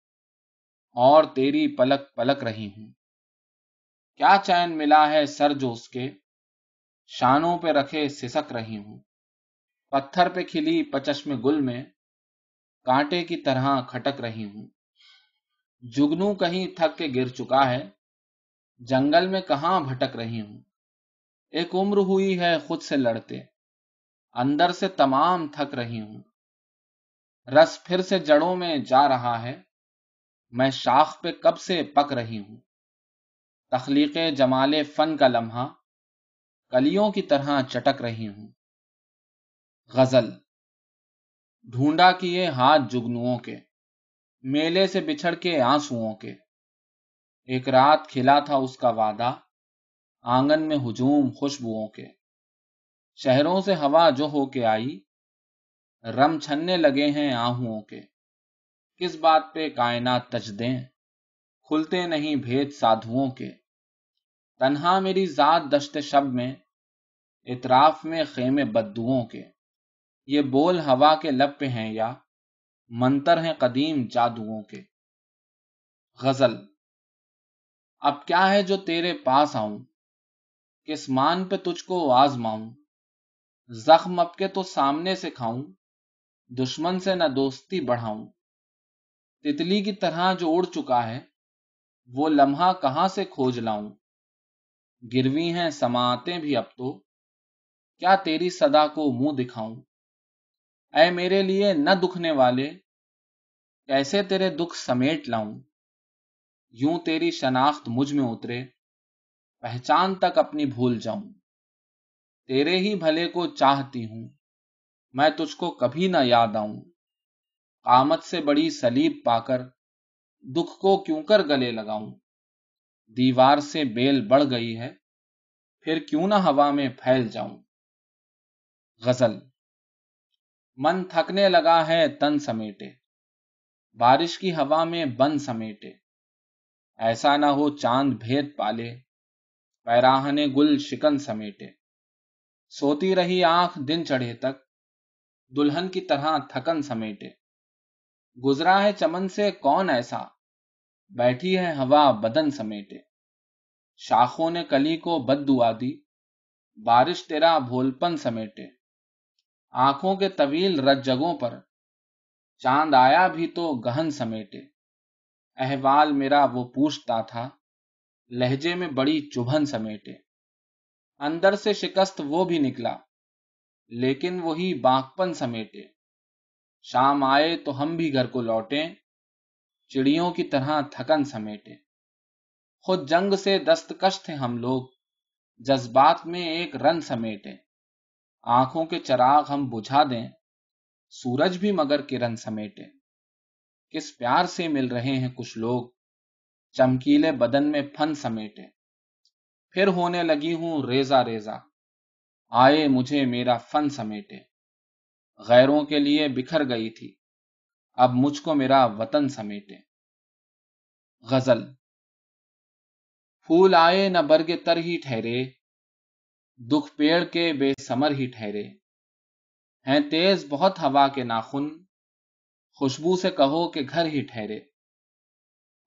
اور تیری پلک پلک رہی ہوں۔ کیا چین ملا ہے سر جو اس کے؟ شانوں پہ رکھے سسک رہی ہوں۔ پتھر پہ کھلی پچشم گل میں کانٹے کی طرح کھٹک رہی ہوں۔ جگنو کہیں تھک کے گر چکا ہے۔ جنگل میں کہاں بھٹک رہی ہوں؟ ایک عمر ہوئی ہے خود سے لڑتے۔ اندر سے تمام تھک رہی ہوں۔ رس پھر سے جڑوں میں جا رہا ہے۔ میں شاخ پہ کب سے پک رہی ہوں؟ تخلیق جمال فن کا لمحہ، کلیوں کی طرح چٹک رہی ہوں۔ غزل، ڈھونڈا کیے ہاتھ جگنوؤں کے، میلے سے بچھڑ کے آنسوؤں کے۔ ایک رات کھلا تھا اس کا وعدہ، آنگن میں ہجوم خوشبوؤں کے۔ شہروں سے ہوا جو ہو کے آئی، رم چھننے لگے ہیں آہوں کے۔ کس بات پہ کائنات تج دیں؟ کھلتے نہیں بھید سادھوؤں کے۔ تنہا میری ذات دشت شب میں، اطراف میں خیمے بدوؤں کے۔ یہ بول ہوا کے لب پہ ہیں یا منتر ہیں قدیم جادوؤں کے۔ غزل، اب کیا ہے جو تیرے پاس آؤں؟ کس مان پہ تجھ کو آزماؤں؟ زخم اب کے تو سامنے سے کھاؤں، دشمن سے نہ دوستی بڑھاؤں۔ تتلی کی طرح جو اڑ چکا ہے، وہ لمحہ کہاں سے کھوج لاؤں؟ گروی ہیں، سماعتیں بھی اب تو۔ کیا تیری صدا کو منہ دکھاؤں؟ اے میرے لیے نہ دکھنے والے، کیسے تیرے دکھ سمیٹ لاؤں؟ یوں تیری شناخت مجھ میں اترے، پہچان تک اپنی بھول جاؤں۔ تیرے ہی بھلے کو چاہتی ہوں، میں تجھ کو کبھی نہ یاد آؤں۔ قامت سے بڑی سلیب پا کر دکھ کو کیوں کر گلے لگاؤں؟ دیوار سے بیل بڑھ گئی ہے، پھر کیوں نہ ہوا میں پھیل جاؤں؟ غزل، من تھکنے لگا ہے تن سمیٹے، بارش کی ہوا میں بن سمیٹے، ایسا نہ ہو چاند بھید پالے، پیراہن گل شکن سمیٹے۔ سوتی رہی آنکھ دن چڑھے تک، دلہن کی طرح تھکن سمیٹے۔ گزرا ہے چمن سے کون ایسا؟ بیٹھی ہے ہوا بدن سمیٹے۔ شاخوں نے کلی کو بد دعا دی۔ بارش تیرا بھولپن سمیٹے۔ آنکھوں کے طویل رج جگوں پر۔ چاند آیا بھی تو گہن سمیٹے۔ احوال میرا وہ پوچھتا تھا۔ لہجے میں بڑی چبھن سمیٹے۔ اندر سے شکست وہ بھی نکلا۔ لیکن وہی بانکپن سمیٹے۔ شام آئے تو ہم بھی گھر کو لوٹیں، چڑیوں کی طرح تھکن سمیٹے خود جنگ سے دستکش تھے ہم لوگ، جذبات میں ایک رن سمیٹے آنکھوں کے چراغ ہم بجھا دیں، سورج بھی مگر کرن سمیٹے کس پیار سے مل رہے ہیں کچھ لوگ، چمکیلے بدن میں پھن سمیٹے پھر ہونے لگی ہوں ریزا ریزا آئے مجھے میرا فن سمیٹے غیروں کے لیے بکھر گئی تھی۔ اب مجھ کو میرا وطن سمیٹے غزل۔ پھول آئے نہ برگ تر ہی ٹھہرے، دکھ پیڑ کے بے سمر ہی ٹھہرے۔ ہیں تیز بہت ہوا کے ناخن، خوشبو سے کہو کہ گھر ہی ٹھہرے۔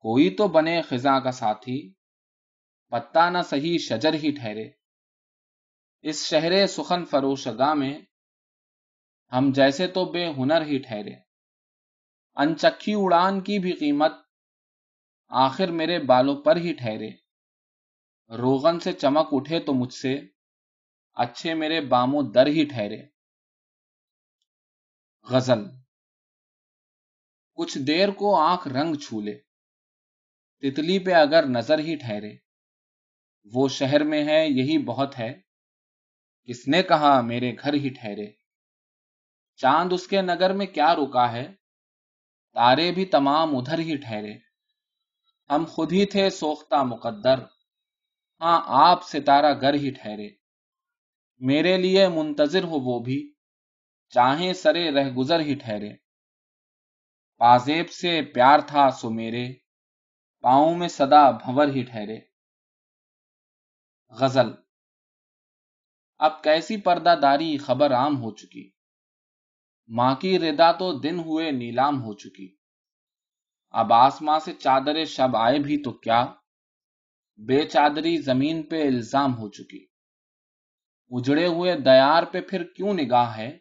کوئی تو بنے خزاں کا ساتھی پتا نہ صحیح شجر ہی ٹھہرے۔ اس شہر سخن فروشگاہ میں ہم جیسے تو بے ہنر ہی ٹھہرے۔ انچکھی اڑان کی بھی قیمت آخر میرے بالوں پر ہی ٹھہرے۔ روغن سے چمک اٹھے تو مجھ سے، اچھے میرے باموں در ہی ٹھہرے۔ غزل۔ کچھ دیر کو آنکھ رنگ چھولے، تتلی پہ اگر نظر ہی ٹھہرے۔ وہ شہر میں ہے، یہی بہت ہے۔ کس نے کہا میرے گھر ہی ٹھہرے؟ چاند اس کے نگر میں کیا رکا ہے؟ تارے بھی تمام ادھر ہی ٹھہرے۔ ہم خود ہی تھے سوختہ مقدر۔ ہاں آپ ستارہ گر ہی ٹھہرے۔ میرے لیے منتظر ہو وہ بھی۔ چاہیں سرے رہ گزر ہی ٹھہرے۔ پازیب سے پیار تھا سو میرے۔ پاؤں میں صدا بھور ہی ٹھہرے۔ غزل۔ اب کیسی پردہ داری خبر عام ہو چکی۔ ماں کی ردا تو دن ہوئے نیلام ہو چکی۔ اب آسماں سے چادر شب آئے بھی تو کیا؟ بے چادری زمین پہ الزام ہو چکی۔ اجڑے ہوئے دیار پہ پھر کیوں نگاہ ہے؟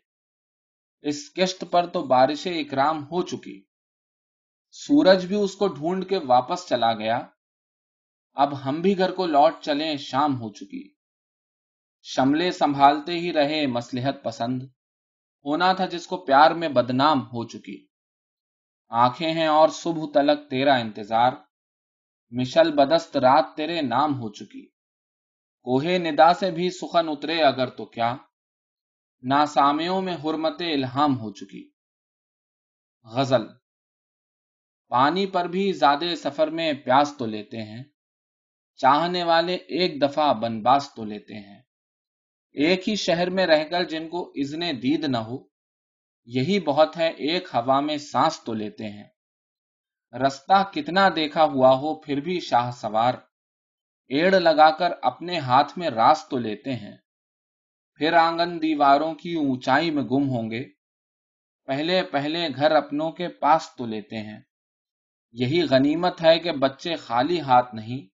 اس قسط پر تو بارش اکرام ہو چکی۔ سورج بھی اس کو ڈھونڈ کے واپس چلا گیا۔ اب ہم بھی گھر کو لوٹ چلیں شام ہو چکی۔ شملے سنبھالتے ہی رہے مسلحت پسند۔ ہونا تھا جس کو پیار میں بدنام ہو چکی۔ آنکھیں ہیں اور صبح تلک تیرا انتظار۔ مشل بدست رات تیرے نام ہو چکی۔ کوہے ندا سے بھی سخن اترے اگر تو کیا۔ ناسامیوں میں حرمت الہام ہو چکی۔ غزل۔ پانی پر بھی زیادہ سفر میں پیاس تو لیتے ہیں۔ چاہنے والے ایک دفعہ بنباس تو لیتے ہیں۔ ایک ہی شہر میں رہ کر جن کو ازن دید نہ ہو، یہی بہت ہے ایک ہوا میں سانس تو لیتے ہیں۔ رستہ کتنا دیکھا ہوا ہو، پھر بھی شاہ سوار۔ ایڑ لگا کر اپنے ہاتھ میں راس تو لیتے ہیں۔ پھر آنگن دیواروں کی اونچائی میں گم ہوں گے۔ پہلے پہلے گھر اپنوں کے پاس تو لیتے ہیں۔ یہی غنیمت ہے کہ بچے خالی ہاتھ نہیں،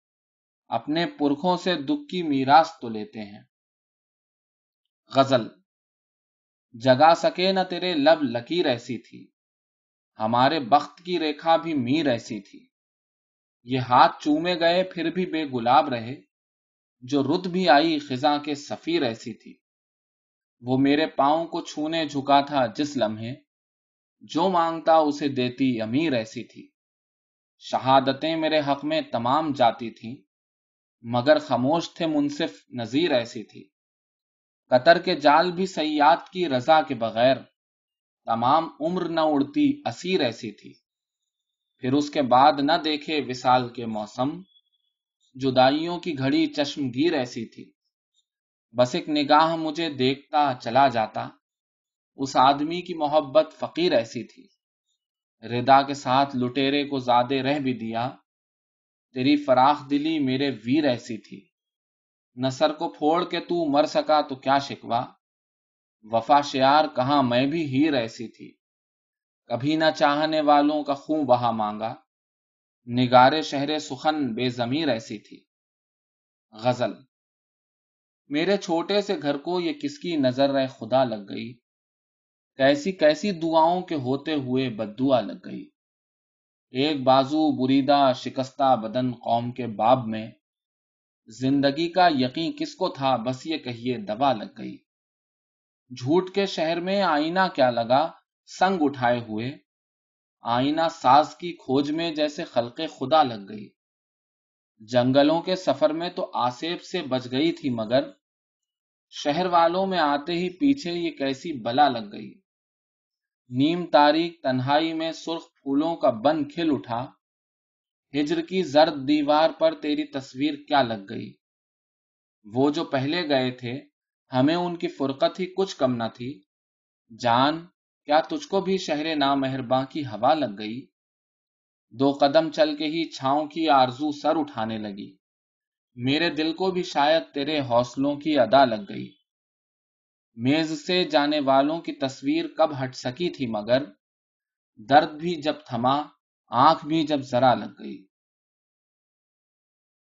اپنے پرکھوں سے دکھ کی میراث تو لیتے ہیں۔ غزل۔ جگا سکے نہ تیرے لب لکیر ایسی تھی، ہمارے بخت کی ریکھا بھی میر ایسی تھی۔ یہ ہاتھ چومے گئے پھر بھی بے گلاب رہے، جو رد بھی آئی خزاں کے سفیر ایسی تھی۔ وہ میرے پاؤں کو چھونے جھکا تھا جس لمحے، جو مانگتا اسے دیتی امیر ایسی تھی۔ شہادتیں میرے حق میں تمام جاتی تھیں، مگر خاموش تھے منصف نظیر ایسی تھی۔ قطر کے جال بھی سیاد کی رضا کے بغیر تمام عمر نہ اڑتی اسیر ایسی تھی۔ پھر اس کے بعد نہ دیکھے وسال کے موسم، جدائیوں کی گھڑی چشم گیر ایسی تھی۔ بس ایک نگاہ مجھے دیکھتا چلا جاتا، اس آدمی کی محبت فقیر ایسی تھی۔ ردا کے ساتھ لٹیرے کو زیادہ رہ بھی دیا، تیری فراخ دلی میرے ویر ایسی تھی۔ نصر کو پھوڑ کے تو مر سکا تو کیا شکوا وفا شیار کہاں میں بھی ہیر ایسی تھی۔ کبھی نہ چاہنے والوں کا خون بہا مانگا۔ نگارے شہر سخن بے ضمیر ایسی تھی۔ غزل۔ میرے چھوٹے سے گھر کو یہ کس کی نظر رہ خدا لگ گئی۔ کیسی کیسی دعاؤں کے ہوتے ہوئے بدعا لگ گئی۔ ایک بازو بریدہ شکستہ بدن قوم کے باب میں۔ زندگی کا یقین کس کو تھا؟ بس یہ کہیے دبا لگ گئی۔ جھوٹ کے شہر میں آئینہ کیا لگا؟ سنگ اٹھائے ہوئے۔ آئینہ ساز کی کھوج میں جیسے خلق خدا لگ گئی۔ جنگلوں کے سفر میں تو آسیب سے بچ گئی تھی، مگر شہر والوں میں آتے ہی پیچھے یہ کیسی بلا لگ گئی۔ نیم تاریخ تنہائی میں سرخ پھولوں کا بن کھل اٹھا۔ ہجر کی زرد دیوار پر تیری تصویر کیا لگ گئی؟ وہ جو پہلے گئے تھے، ہمیں ان کی فرقت ہی کچھ کم نہ تھی۔ جان، کیا تجھ کو بھی شہر نامہرباں کی ہوا لگ گئی؟ دو قدم چل کے ہی چھاؤں کی آرزو سر اٹھانے لگی۔ میرے دل کو بھی شاید تیرے حوصلوں کی ادا لگ گئی۔ میز سے جانے والوں کی تصویر کب ہٹ سکی تھی مگر؟ درد بھی جب تھما آنکھ بھی جب ذرا لگ گئی۔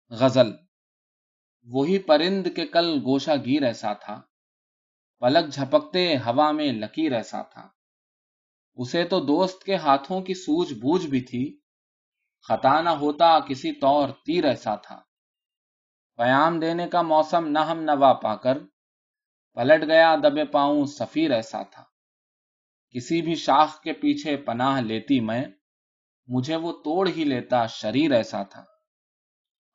غزل، وہی پرند کے کل گوشہ گیر ایسا تھا، پلک جھپکتے ہوا میں لکیر ایسا تھا۔ اسے تو دوست کے ہاتھوں کی سوج بوجھ بھی تھی، خطا نہ ہوتا کسی طور تیر ایسا تھا۔ پیام دینے کا موسم نہ ہم نوا پا کر، پلٹ گیا دبے پاؤں سفیر ایسا تھا۔ کسی بھی شاخ کے پیچھے پناہ لیتی میں مجھے وہ توڑ ہی لیتا شریر ایسا تھا۔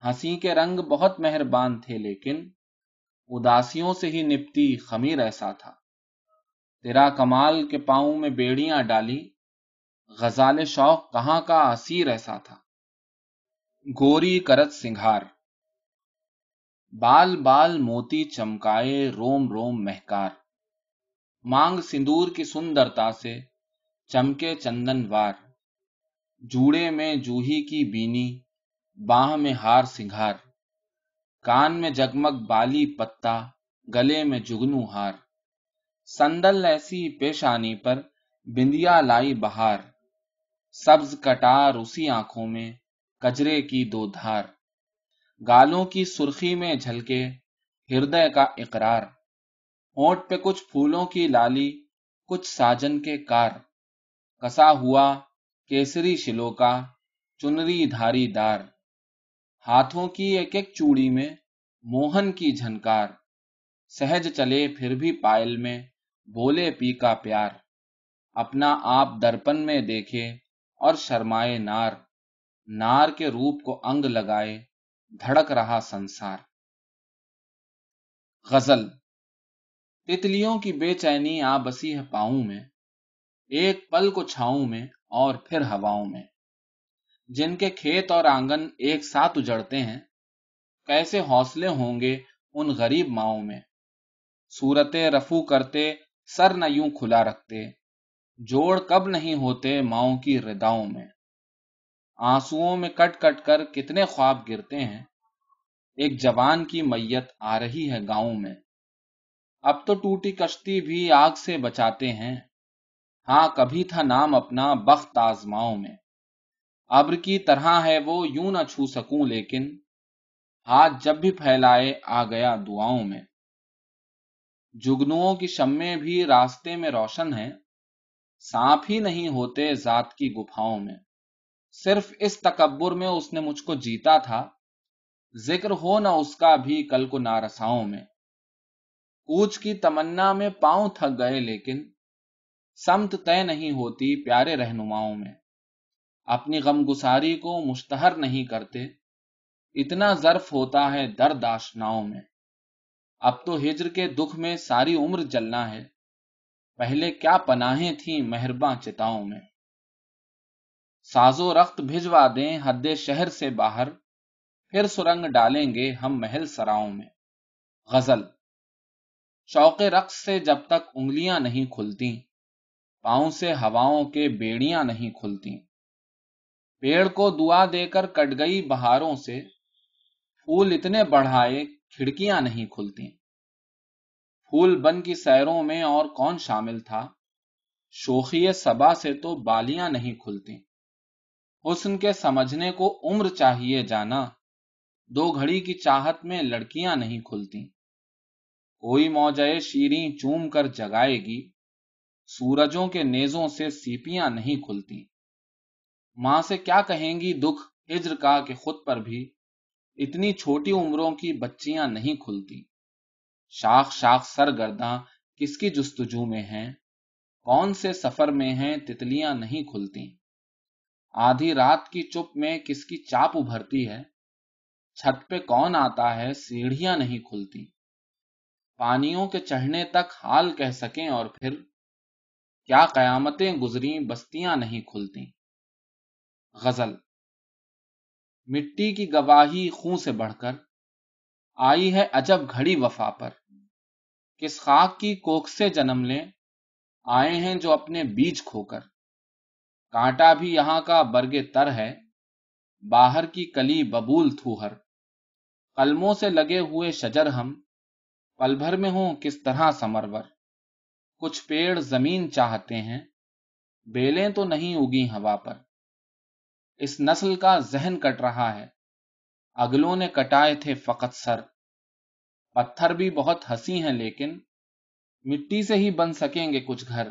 ہنسی کے رنگ بہت مہربان تھے، لیکن اداسیوں سے ہی نپتی خمیر ایسا تھا۔ تیرا کمال کے پاؤں میں بیڑیاں ڈالی، غزال شوق کہاں کا اسیر ایسا تھا۔ گوری کرت سنگھار۔ بال بال موتی چمکائے، روم روم مہکار۔ مانگ سندور کی سندرتا سے چمکے چندن وار۔ جوڑے میں جوہی کی بینی، باہ میں ہار سنگھار، کان میں جگمگ بالی پتا، گلے میں جگنو ہار۔ سندل ایسی پیشانی پر بندیا لائی بہار۔ سبز کٹار اسی آنکھوں میں، کجرے کی دو دھار۔ گالوں کی سرخی میں جھلکے، ہردے کا اقرار۔ اونٹ پہ کچھ پھولوں کی لالی، کچھ ساجن کے کار۔ کسا ہوا کیسری شلو کا چنری دھاری دار، ہاتھوں کی ایک ایک چوڑی میں موہن کی جھنکار، سہج چلے پھر بھی پائل میں بولے پی کا پیار، اپنا آپ درپن میں دیکھے اور شرمائے نار نار کے روپ کو انگ لگائے دھڑک رہا سنسار۔ غزل، تتلیوں کی بے چینی آ بسی ہے پاؤں میں، ایک پل کو چھاؤں میں اور پھر ہواؤں میں۔ جن کے کھیت اور آنگن ایک ساتھ اجڑتے ہیں، کیسے حوصلے ہوں گے ان غریب ماؤں میں؟ صورتیں رفو کرتے، سر نہ یوں کھلا رکھتے۔ جوڑ کب نہیں ہوتے ماؤں کی رداؤں میں۔ آنسوؤں میں کٹ کٹ کر کتنے خواب گرتے ہیں۔ ایک جوان کی میت آ رہی ہے گاؤں میں۔ اب تو ٹوٹی کشتی بھی آگ سے بچاتے ہیں۔ ہاں کبھی تھا نام اپنا بخت آزماؤں میں۔ ابر کی طرح ہے وہ، یوں نہ چھو سکوں، لیکن ہاتھ جب بھی پھیلائے آ گیا دعاؤں میں۔ جگنوؤں کی شمیں بھی راستے میں روشن ہیں، سانپ ہی نہیں ہوتے ذات کی گفاؤں میں۔ صرف اس تکبر میں اس نے مجھ کو جیتا تھا، ذکر ہو نہ اس کا بھی کل کو نارساؤں میں۔ کوچ کی تمنا میں پاؤں تھک گئے، لیکن سمت طے نہیں ہوتی پیارے رہنماؤں میں۔ اپنی غم گساری کو مشتہر نہیں کرتے۔ اتنا ظرف ہوتا ہے درد آشناؤں میں۔ اب تو ہجر کے دکھ میں ساری عمر جلنا ہے۔ پہلے کیا پناہیں تھیں مہرباں چتاؤں میں۔ سازو رخت بھجوا دیں حد شہر سے باہر۔ پھر سرنگ ڈالیں گے ہم محل سراؤں میں۔ غزل۔ شوق رقص سے جب تک انگلیاں نہیں کھلتی پاؤں سے ہواؤں کے بیڑیاں نہیں کھلتی پیڑ کو دعا دے کر کٹ گئی بہاروں سے، پھول اتنے بڑھائے کھڑکیاں نہیں کھلتی پھول بن کی سیروں میں اور کون شامل تھا؟ شوخی سبا سے تو بالیاں نہیں کھلتی حسن کے سمجھنے کو عمر چاہیے جانا، دو گھڑی کی چاہت میں لڑکیاں نہیں کھلتی کوئی موجے شیریں چوم کر جگائے گی سورجوں کے نیزوں سے سیپیاں نہیں کھلتی ماں سے کیا کہیں گی دکھ ہجر کا کہ خود پر بھی اتنی چھوٹی عمروں کی بچیاں نہیں کھلتی شاخ شاخ سر گرداں کس کی جستجو میں ہیں؟ کون سے سفر میں ہیں تتلیاں نہیں کھلتی آدھی رات کی چپ میں کس کی چاپ ابھرتی ہے؟ چھت پہ کون آتا ہے سیڑھیاں نہیں کھلتی پانیوں کے چڑھنے تک حال کہہ سکیں اور پھر کیا قیامتیں گزری بستیاں نہیں کھلتی غزل مٹی کی گواہی خوں سے بڑھ کر، آئی ہے عجب گھڑی وفا پر۔ کس خاک کی کوکھ سے جنم لیں، آئے ہیں جو اپنے بیج کھو کر۔ کانٹا بھی یہاں کا برگ تر ہے، باہر کی کلی ببول تھوہر قلموں سے لگے ہوئے شجر ہم، پل بھر میں ہوں کس طرح سمرور۔ کچھ پیڑ زمین چاہتے ہیں، بیلیں تو نہیں اگی ہوا پر۔ اس نسل کا ذہن کٹ رہا ہے۔ اگلوں نے کٹائے تھے فقط سر۔ پتھر بھی بہت ہنسی ہیں لیکن مٹی سے ہی بن سکیں گے کچھ گھر۔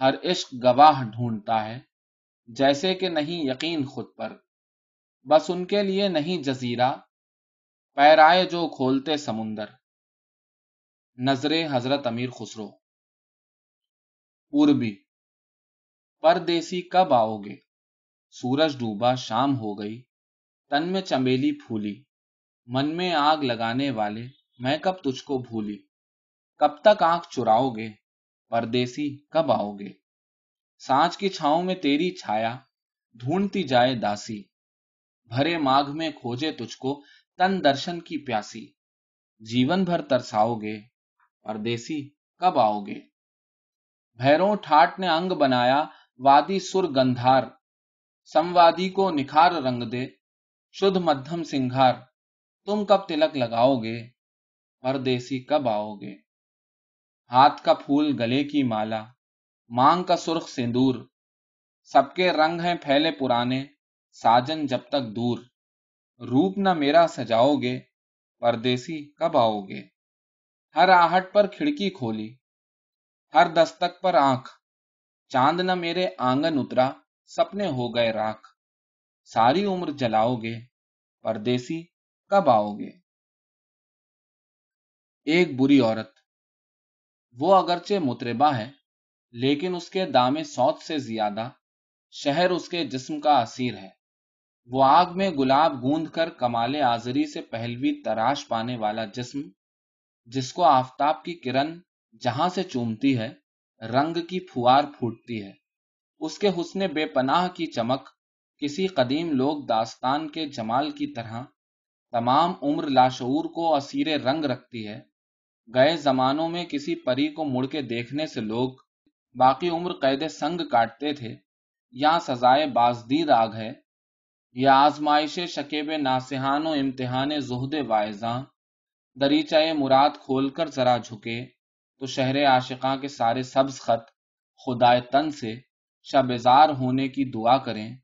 ہر عشق گواہ ڈھونڈتا ہے، جیسے کہ نہیں یقین خود پر۔ بس ان کے لیے نہیں جزیرہ، پیرائے جو کھولتے سمندر۔ نظر حضرت امیر خسرو۔ پوربی۔ پردیسی کب آؤ گے سورج ڈوبا، شام ہو گئی۔ تن میں چمیلی پھولی۔ من میں آگ لگانے والے، میں کب تجھ کو بھولی؟ کب تک آنکھ چراؤ گے پردیسی کب آؤ گے سانچ کی چھاؤں میں تیری چھایا، ڈھونڈتی جائے داسی۔ بھرے ماگھ میں کھوجے تجھ کو، تن درشن کی پیاسی۔ جیون بھر ترساؤ گے پردیسی کب آؤ گے بھیروں ٹھاٹ نے انگ بنایا وادی سر گندھار۔ سموادی کو نکھار رنگ دے، شدھ مدھم سنگھار۔ تم کب تلک لگاؤ گے؟ پردیسی کب آؤ گے؟ ہاتھ کا پھول گلے کی مالا، مانگ کا سرخ سندور۔ سب کے رنگ ہیں پھیلے پرانے، ساجن جب تک دور۔ روپ نہ میرا سجاؤ گے، پردیسی کب آؤ گے؟ ہر آہٹ پر کھڑکی کھولی۔ ہر دستک پر آنکھ۔ چاند نہ میرے آنگن اترا، سپنے ہو گئے راکھ۔ ساری عمر جلاؤ گے، پردیسی کب آؤ گے؟ ایک بری عورت۔ وہ اگرچہ متربہ ہے، لیکن اس کے دام سوت سے زیادہ۔ شہر اس کے جسم کا اسیر ہے۔ وہ آگ میں گلاب گوند کر کمال آزری سے پہلوی تراش پانے والا جسم، جس کو آفتاب کی کرن جہاں سے چومتی ہے، رنگ کی پھوار پھوٹتی ہے۔ اس کے حسن بے پناہ کی چمک، کسی قدیم لوگ داستان کے جمال کی طرح تمام عمر لاشعور کو اسیر رنگ رکھتی ہے۔ گئے زمانوں میں کسی پری کو مڑ کے دیکھنے سے لوگ باقی عمر قید سنگ کاٹتے تھے، یا سزائے بازدید آگ ہے، یا آزمائش شکیب ناسحان و امتحان زہد وائزاں دریچہ مراد کھول کر ذرا جھکے۔ تو شہر عاشقاں کے سارے سبز خط خدائے تن سے شبزار ہونے کی دعا کریں۔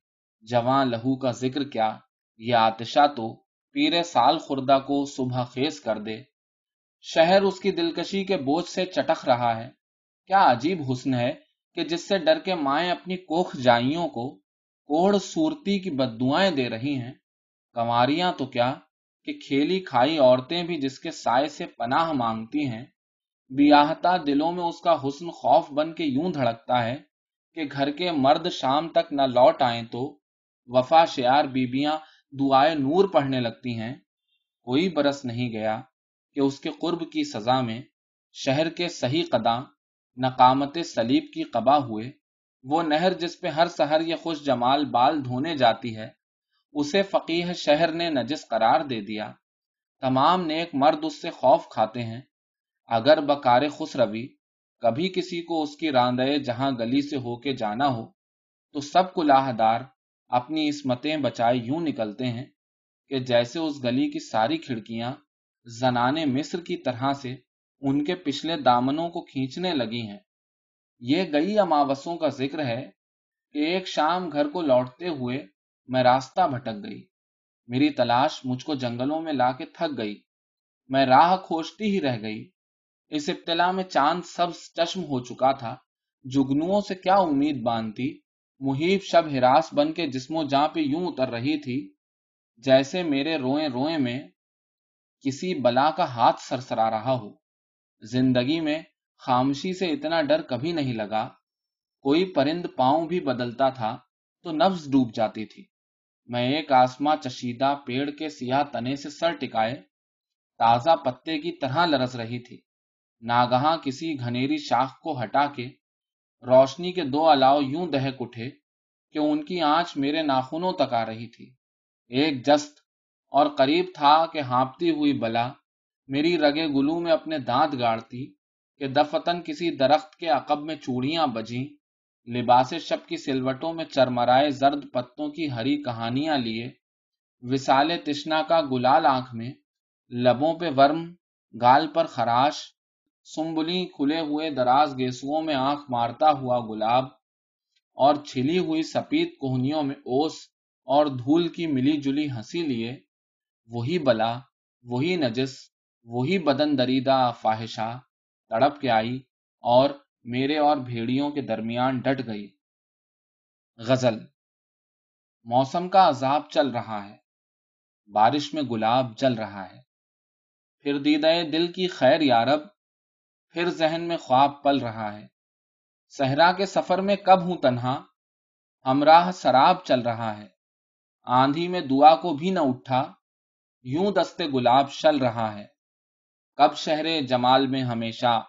جواں لہو کا ذکر کیا، یہ آتشا تو پیر سال خوردہ کو صبح خیز کر دے۔ شہر اس کی دلکشی کے بوجھ سے چٹک رہا ہے۔ کیا عجیب حسن ہے کہ جس سے ڈر کے مائیں اپنی کوکھ جائیوں کو کوڑ صورتی کی بدوائیں دے رہی ہیں۔ کماریاں تو کیا کہ کھیلی کھائی عورتیں بھی جس کے سائے سے پناہ مانگتی ہیں۔ بیاہتا دلوں میں اس کا حسن خوف بن کے یوں دھڑکتا ہے کہ گھر کے مرد شام تک نہ لوٹ آئیں تو وفا شیار بیبیاں دعائے نور پڑھنے لگتی ہیں۔ کوئی برس نہیں گیا کہ اس کے قرب کی سزا میں شہر کے صحیح قداں نقامت سلیب کی قبا ہوئے۔ وہ نہر جس پہ ہر سہر یہ خوش جمال بال دھونے جاتی ہے، اسے فقیح شہر نے نجس قرار دے دیا۔ تمام نیک مرد اس سے خوف کھاتے ہیں۔ اگر بکار خس روی کبھی کسی کو اس کی راندے جہاں گلی سے ہو کے جانا ہو، تو سب کو لاہدار اپنی اسمتیں بچائے یوں نکلتے ہیں کہ جیسے اس گلی کی ساری کھڑکیاں زنان مصر کی طرح سے ان کے پچھلے دامنوں کو کھینچنے لگی ہیں۔ یہ گئی اماوسوں کا ذکر ہے کہ ایک شام گھر کو لوٹتے ہوئے میں راستہ بھٹک گئی۔ میری تلاش مجھ کو جنگلوں میں لا کے تھک گئی۔ میں راہ کھوجتی ہی رہ گئی۔ اس ابتلا میں چاند سب چشم ہو چکا تھا۔ جگنوؤں سے کیا امید باندھتی محیب شب ہراس بن کے جسم و جاں پہ یوں اتر رہی تھی جیسے میرے روئے روئے میں کسی بلا کا ہاتھ سرسرا رہا ہو۔ زندگی میں خامشی سے اتنا ڈر کبھی نہیں لگا۔ کوئی پرند پاؤں بھی بدلتا تھا تو نفس ڈوب جاتی تھی۔ میں ایک آسما چشیدہ پیڑ کے سیاہ تنے سے سر ٹکائے تازہ پتے کی طرح لرس رہی تھی۔ ناگہاں کسی گھنیری شاخ کو ہٹا کے روشنی کے دو الاؤ یوں دہک اٹھے کہ ان کی آنچ میرے ناخنوں تک آ رہی تھی۔ ایک جست اور قریب تھا کہ ہانپتی ہوئی بلا میری رگے گلو میں اپنے دانت گاڑتی کہ دفتن کسی درخت کے عقب میں چوڑیاں بجیں، لباس شب کی سلوٹوں میں چرمرائے زرد پتوں کی ہری کہانیاں لیے وسال تشنا کا گلال آنکھ میں، لبوں پہ ورم، گال پر خراش سمبلی کھلے ہوئے دراز گیسوؤں میں آنکھ مارتا ہوا گلاب اور چھلی ہوئی سپید کوہنیوں میں اوس اور دھول کی ملی جلی ہنسی لیے، وہی بلا، وہی نجس، وہی بدن دریدہ فاحشہ تڑپ کے آئی اور میرے اور بھیڑیوں کے درمیان ڈٹ گئی۔ غزل موسم کا عذاب چل رہا ہے، بارش میں گلاب جل رہا ہے۔ پھر دیدہ دل کی خیر یارب پھر ذہن میں خواب پل رہا ہے۔ صحرا کے سفر میں کب ہوں تنہا؟ ہمراہ سراب چل رہا ہے۔ آندھی میں دعا کو بھی نہ اٹھا، یوں دستے گلاب شل رہا ہے۔ کب شہر جمال میں ہمیشہ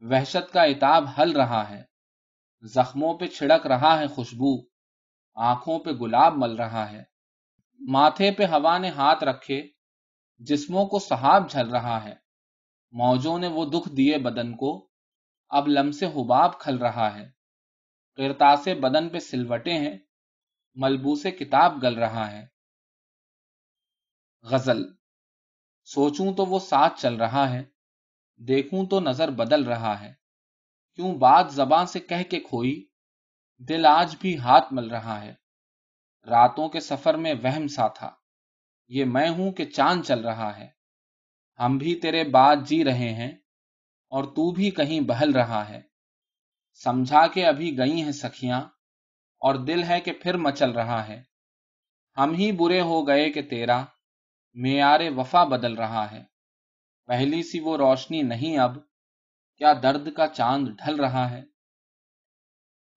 وحشت کا اتاب ہل رہا ہے۔ زخموں پہ چھڑک رہا ہے خوشبو، آنکھوں پہ گلاب مل رہا ہے۔ ماتھے پہ ہوا نے ہاتھ رکھے، جسموں کو صحاب جھل رہا ہے۔ موجوں نے وہ دکھ دیے بدن کو۔ اب لم سے حباب کھل رہا ہے۔ کرتاس بدن پہ سلوٹے ہیں۔ ملبوس کتاب گل رہا ہے۔ غزل۔ سوچوں تو وہ ساتھ چل رہا ہے۔ دیکھوں تو نظر بدل رہا ہے۔ کیوں بات زباں سے کہہ کے کھوئی؟ دل آج بھی ہاتھ مل رہا ہے۔ راتوں کے سفر میں وہم سا تھا۔ یہ میں ہوں کہ چاند چل رہا ہے۔ ہم بھی تیرے بات جی رہے ہیں اور تو بھی کہیں بہل رہا ہے۔ سمجھا کے ابھی گئی ہیں سکھیاں اور دل ہے کہ پھر مچل رہا ہے۔ ہم ہی برے ہو گئے کہ تیرا معیار وفا بدل رہا ہے۔ پہلی سی وہ روشنی نہیں اب، کیا درد کا چاند ڈھل رہا ہے۔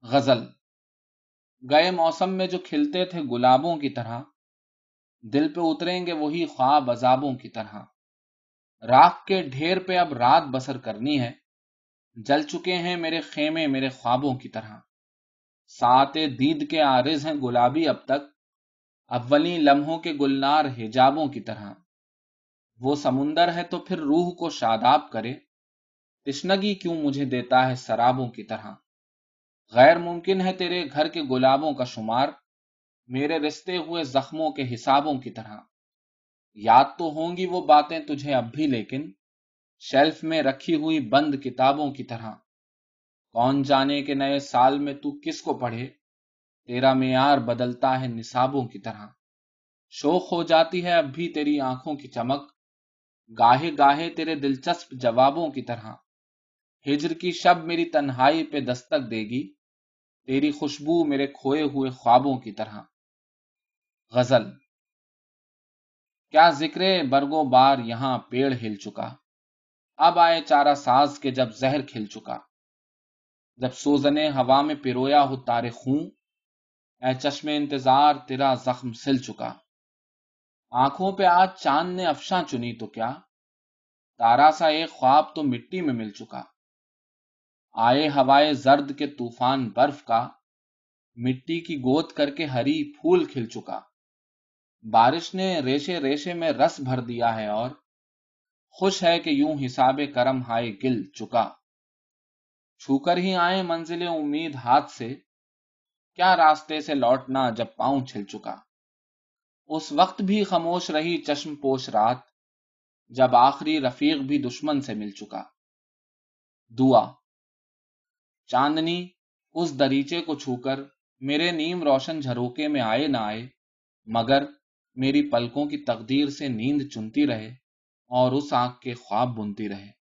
غزل، گئے موسم میں جو کھلتے تھے گلابوں کی طرح، دل پہ اتریں گے وہی خواب عذابوں کی طرح۔ راک کے ڈھیر پہ اب رات بسر کرنی ہے۔ جل چکے ہیں میرے خیمے، میرے خوابوں کی طرح۔ سات دید کے عارض ہیں گلابی اب تک۔ اولی لمحوں کے گلنار حجابوں کی طرح۔ وہ سمندر ہے تو پھر روح کو شاداب کرے۔ تشنگی کیوں مجھے دیتا ہے سرابوں کی طرح؟ غیر ممکن ہے تیرے گھر کے گلابوں کا شمار۔ میرے رستے ہوئے زخموں کے حسابوں کی طرح۔ یاد تو ہوں گی وہ باتیں تجھے اب بھی، لیکن شیلف میں رکھی ہوئی بند کتابوں کی طرح۔ کون جانے کے نئے سال میں تو کس کو پڑھے؟ تیرا معیار بدلتا ہے نصابوں کی طرح۔ شوق ہو جاتی ہے اب بھی تیری آنکھوں کی چمک۔ گاہے گاہے تیرے دلچسپ جوابوں کی طرح۔ ہجر کی شب میری تنہائی پہ دستک دے گی۔ تیری خوشبو میرے کھوئے ہوئے خوابوں کی طرح۔ غزل۔ کیا ذکر برگو بار یہاں پیڑ ہل چکا؟ اب آئے چارہ ساز کے جب زہر کھل چکا۔ جب سوزنے ہوا میں پیرویا ہو تارے خوں اے چشم انتظار تیرا زخم سل چکا۔ آنکھوں پہ آج چاند نے افشاں چنی تو کیا؟ تارا سا ایک خواب تو مٹی میں مل چکا۔ آئے ہوائے زرد کے طوفان برف کا، مٹی کی گود کر کے ہری پھول کھل چکا۔ بارش نے ریشے ریشے میں رس بھر دیا ہے اور خوش ہے کہ یوں حساب کرم ہائے گل چکا۔ چھو کر ہی آئے منزل امید ہاتھ سے۔ کیا راستے سے لوٹنا جب پاؤں چھل چکا۔ اس وقت بھی خاموش رہی چشم پوش رات۔ جب آخری رفیق بھی دشمن سے مل چکا۔ دعا۔ چاندنی اس دریچے کو چھو کر میرے نیم روشن جھروکے میں آئے نہ آئے، مگر میری پلکوں کی تقدیر سے نیند چنتی رہے اور اس آنکھ کے خواب بنتی رہے۔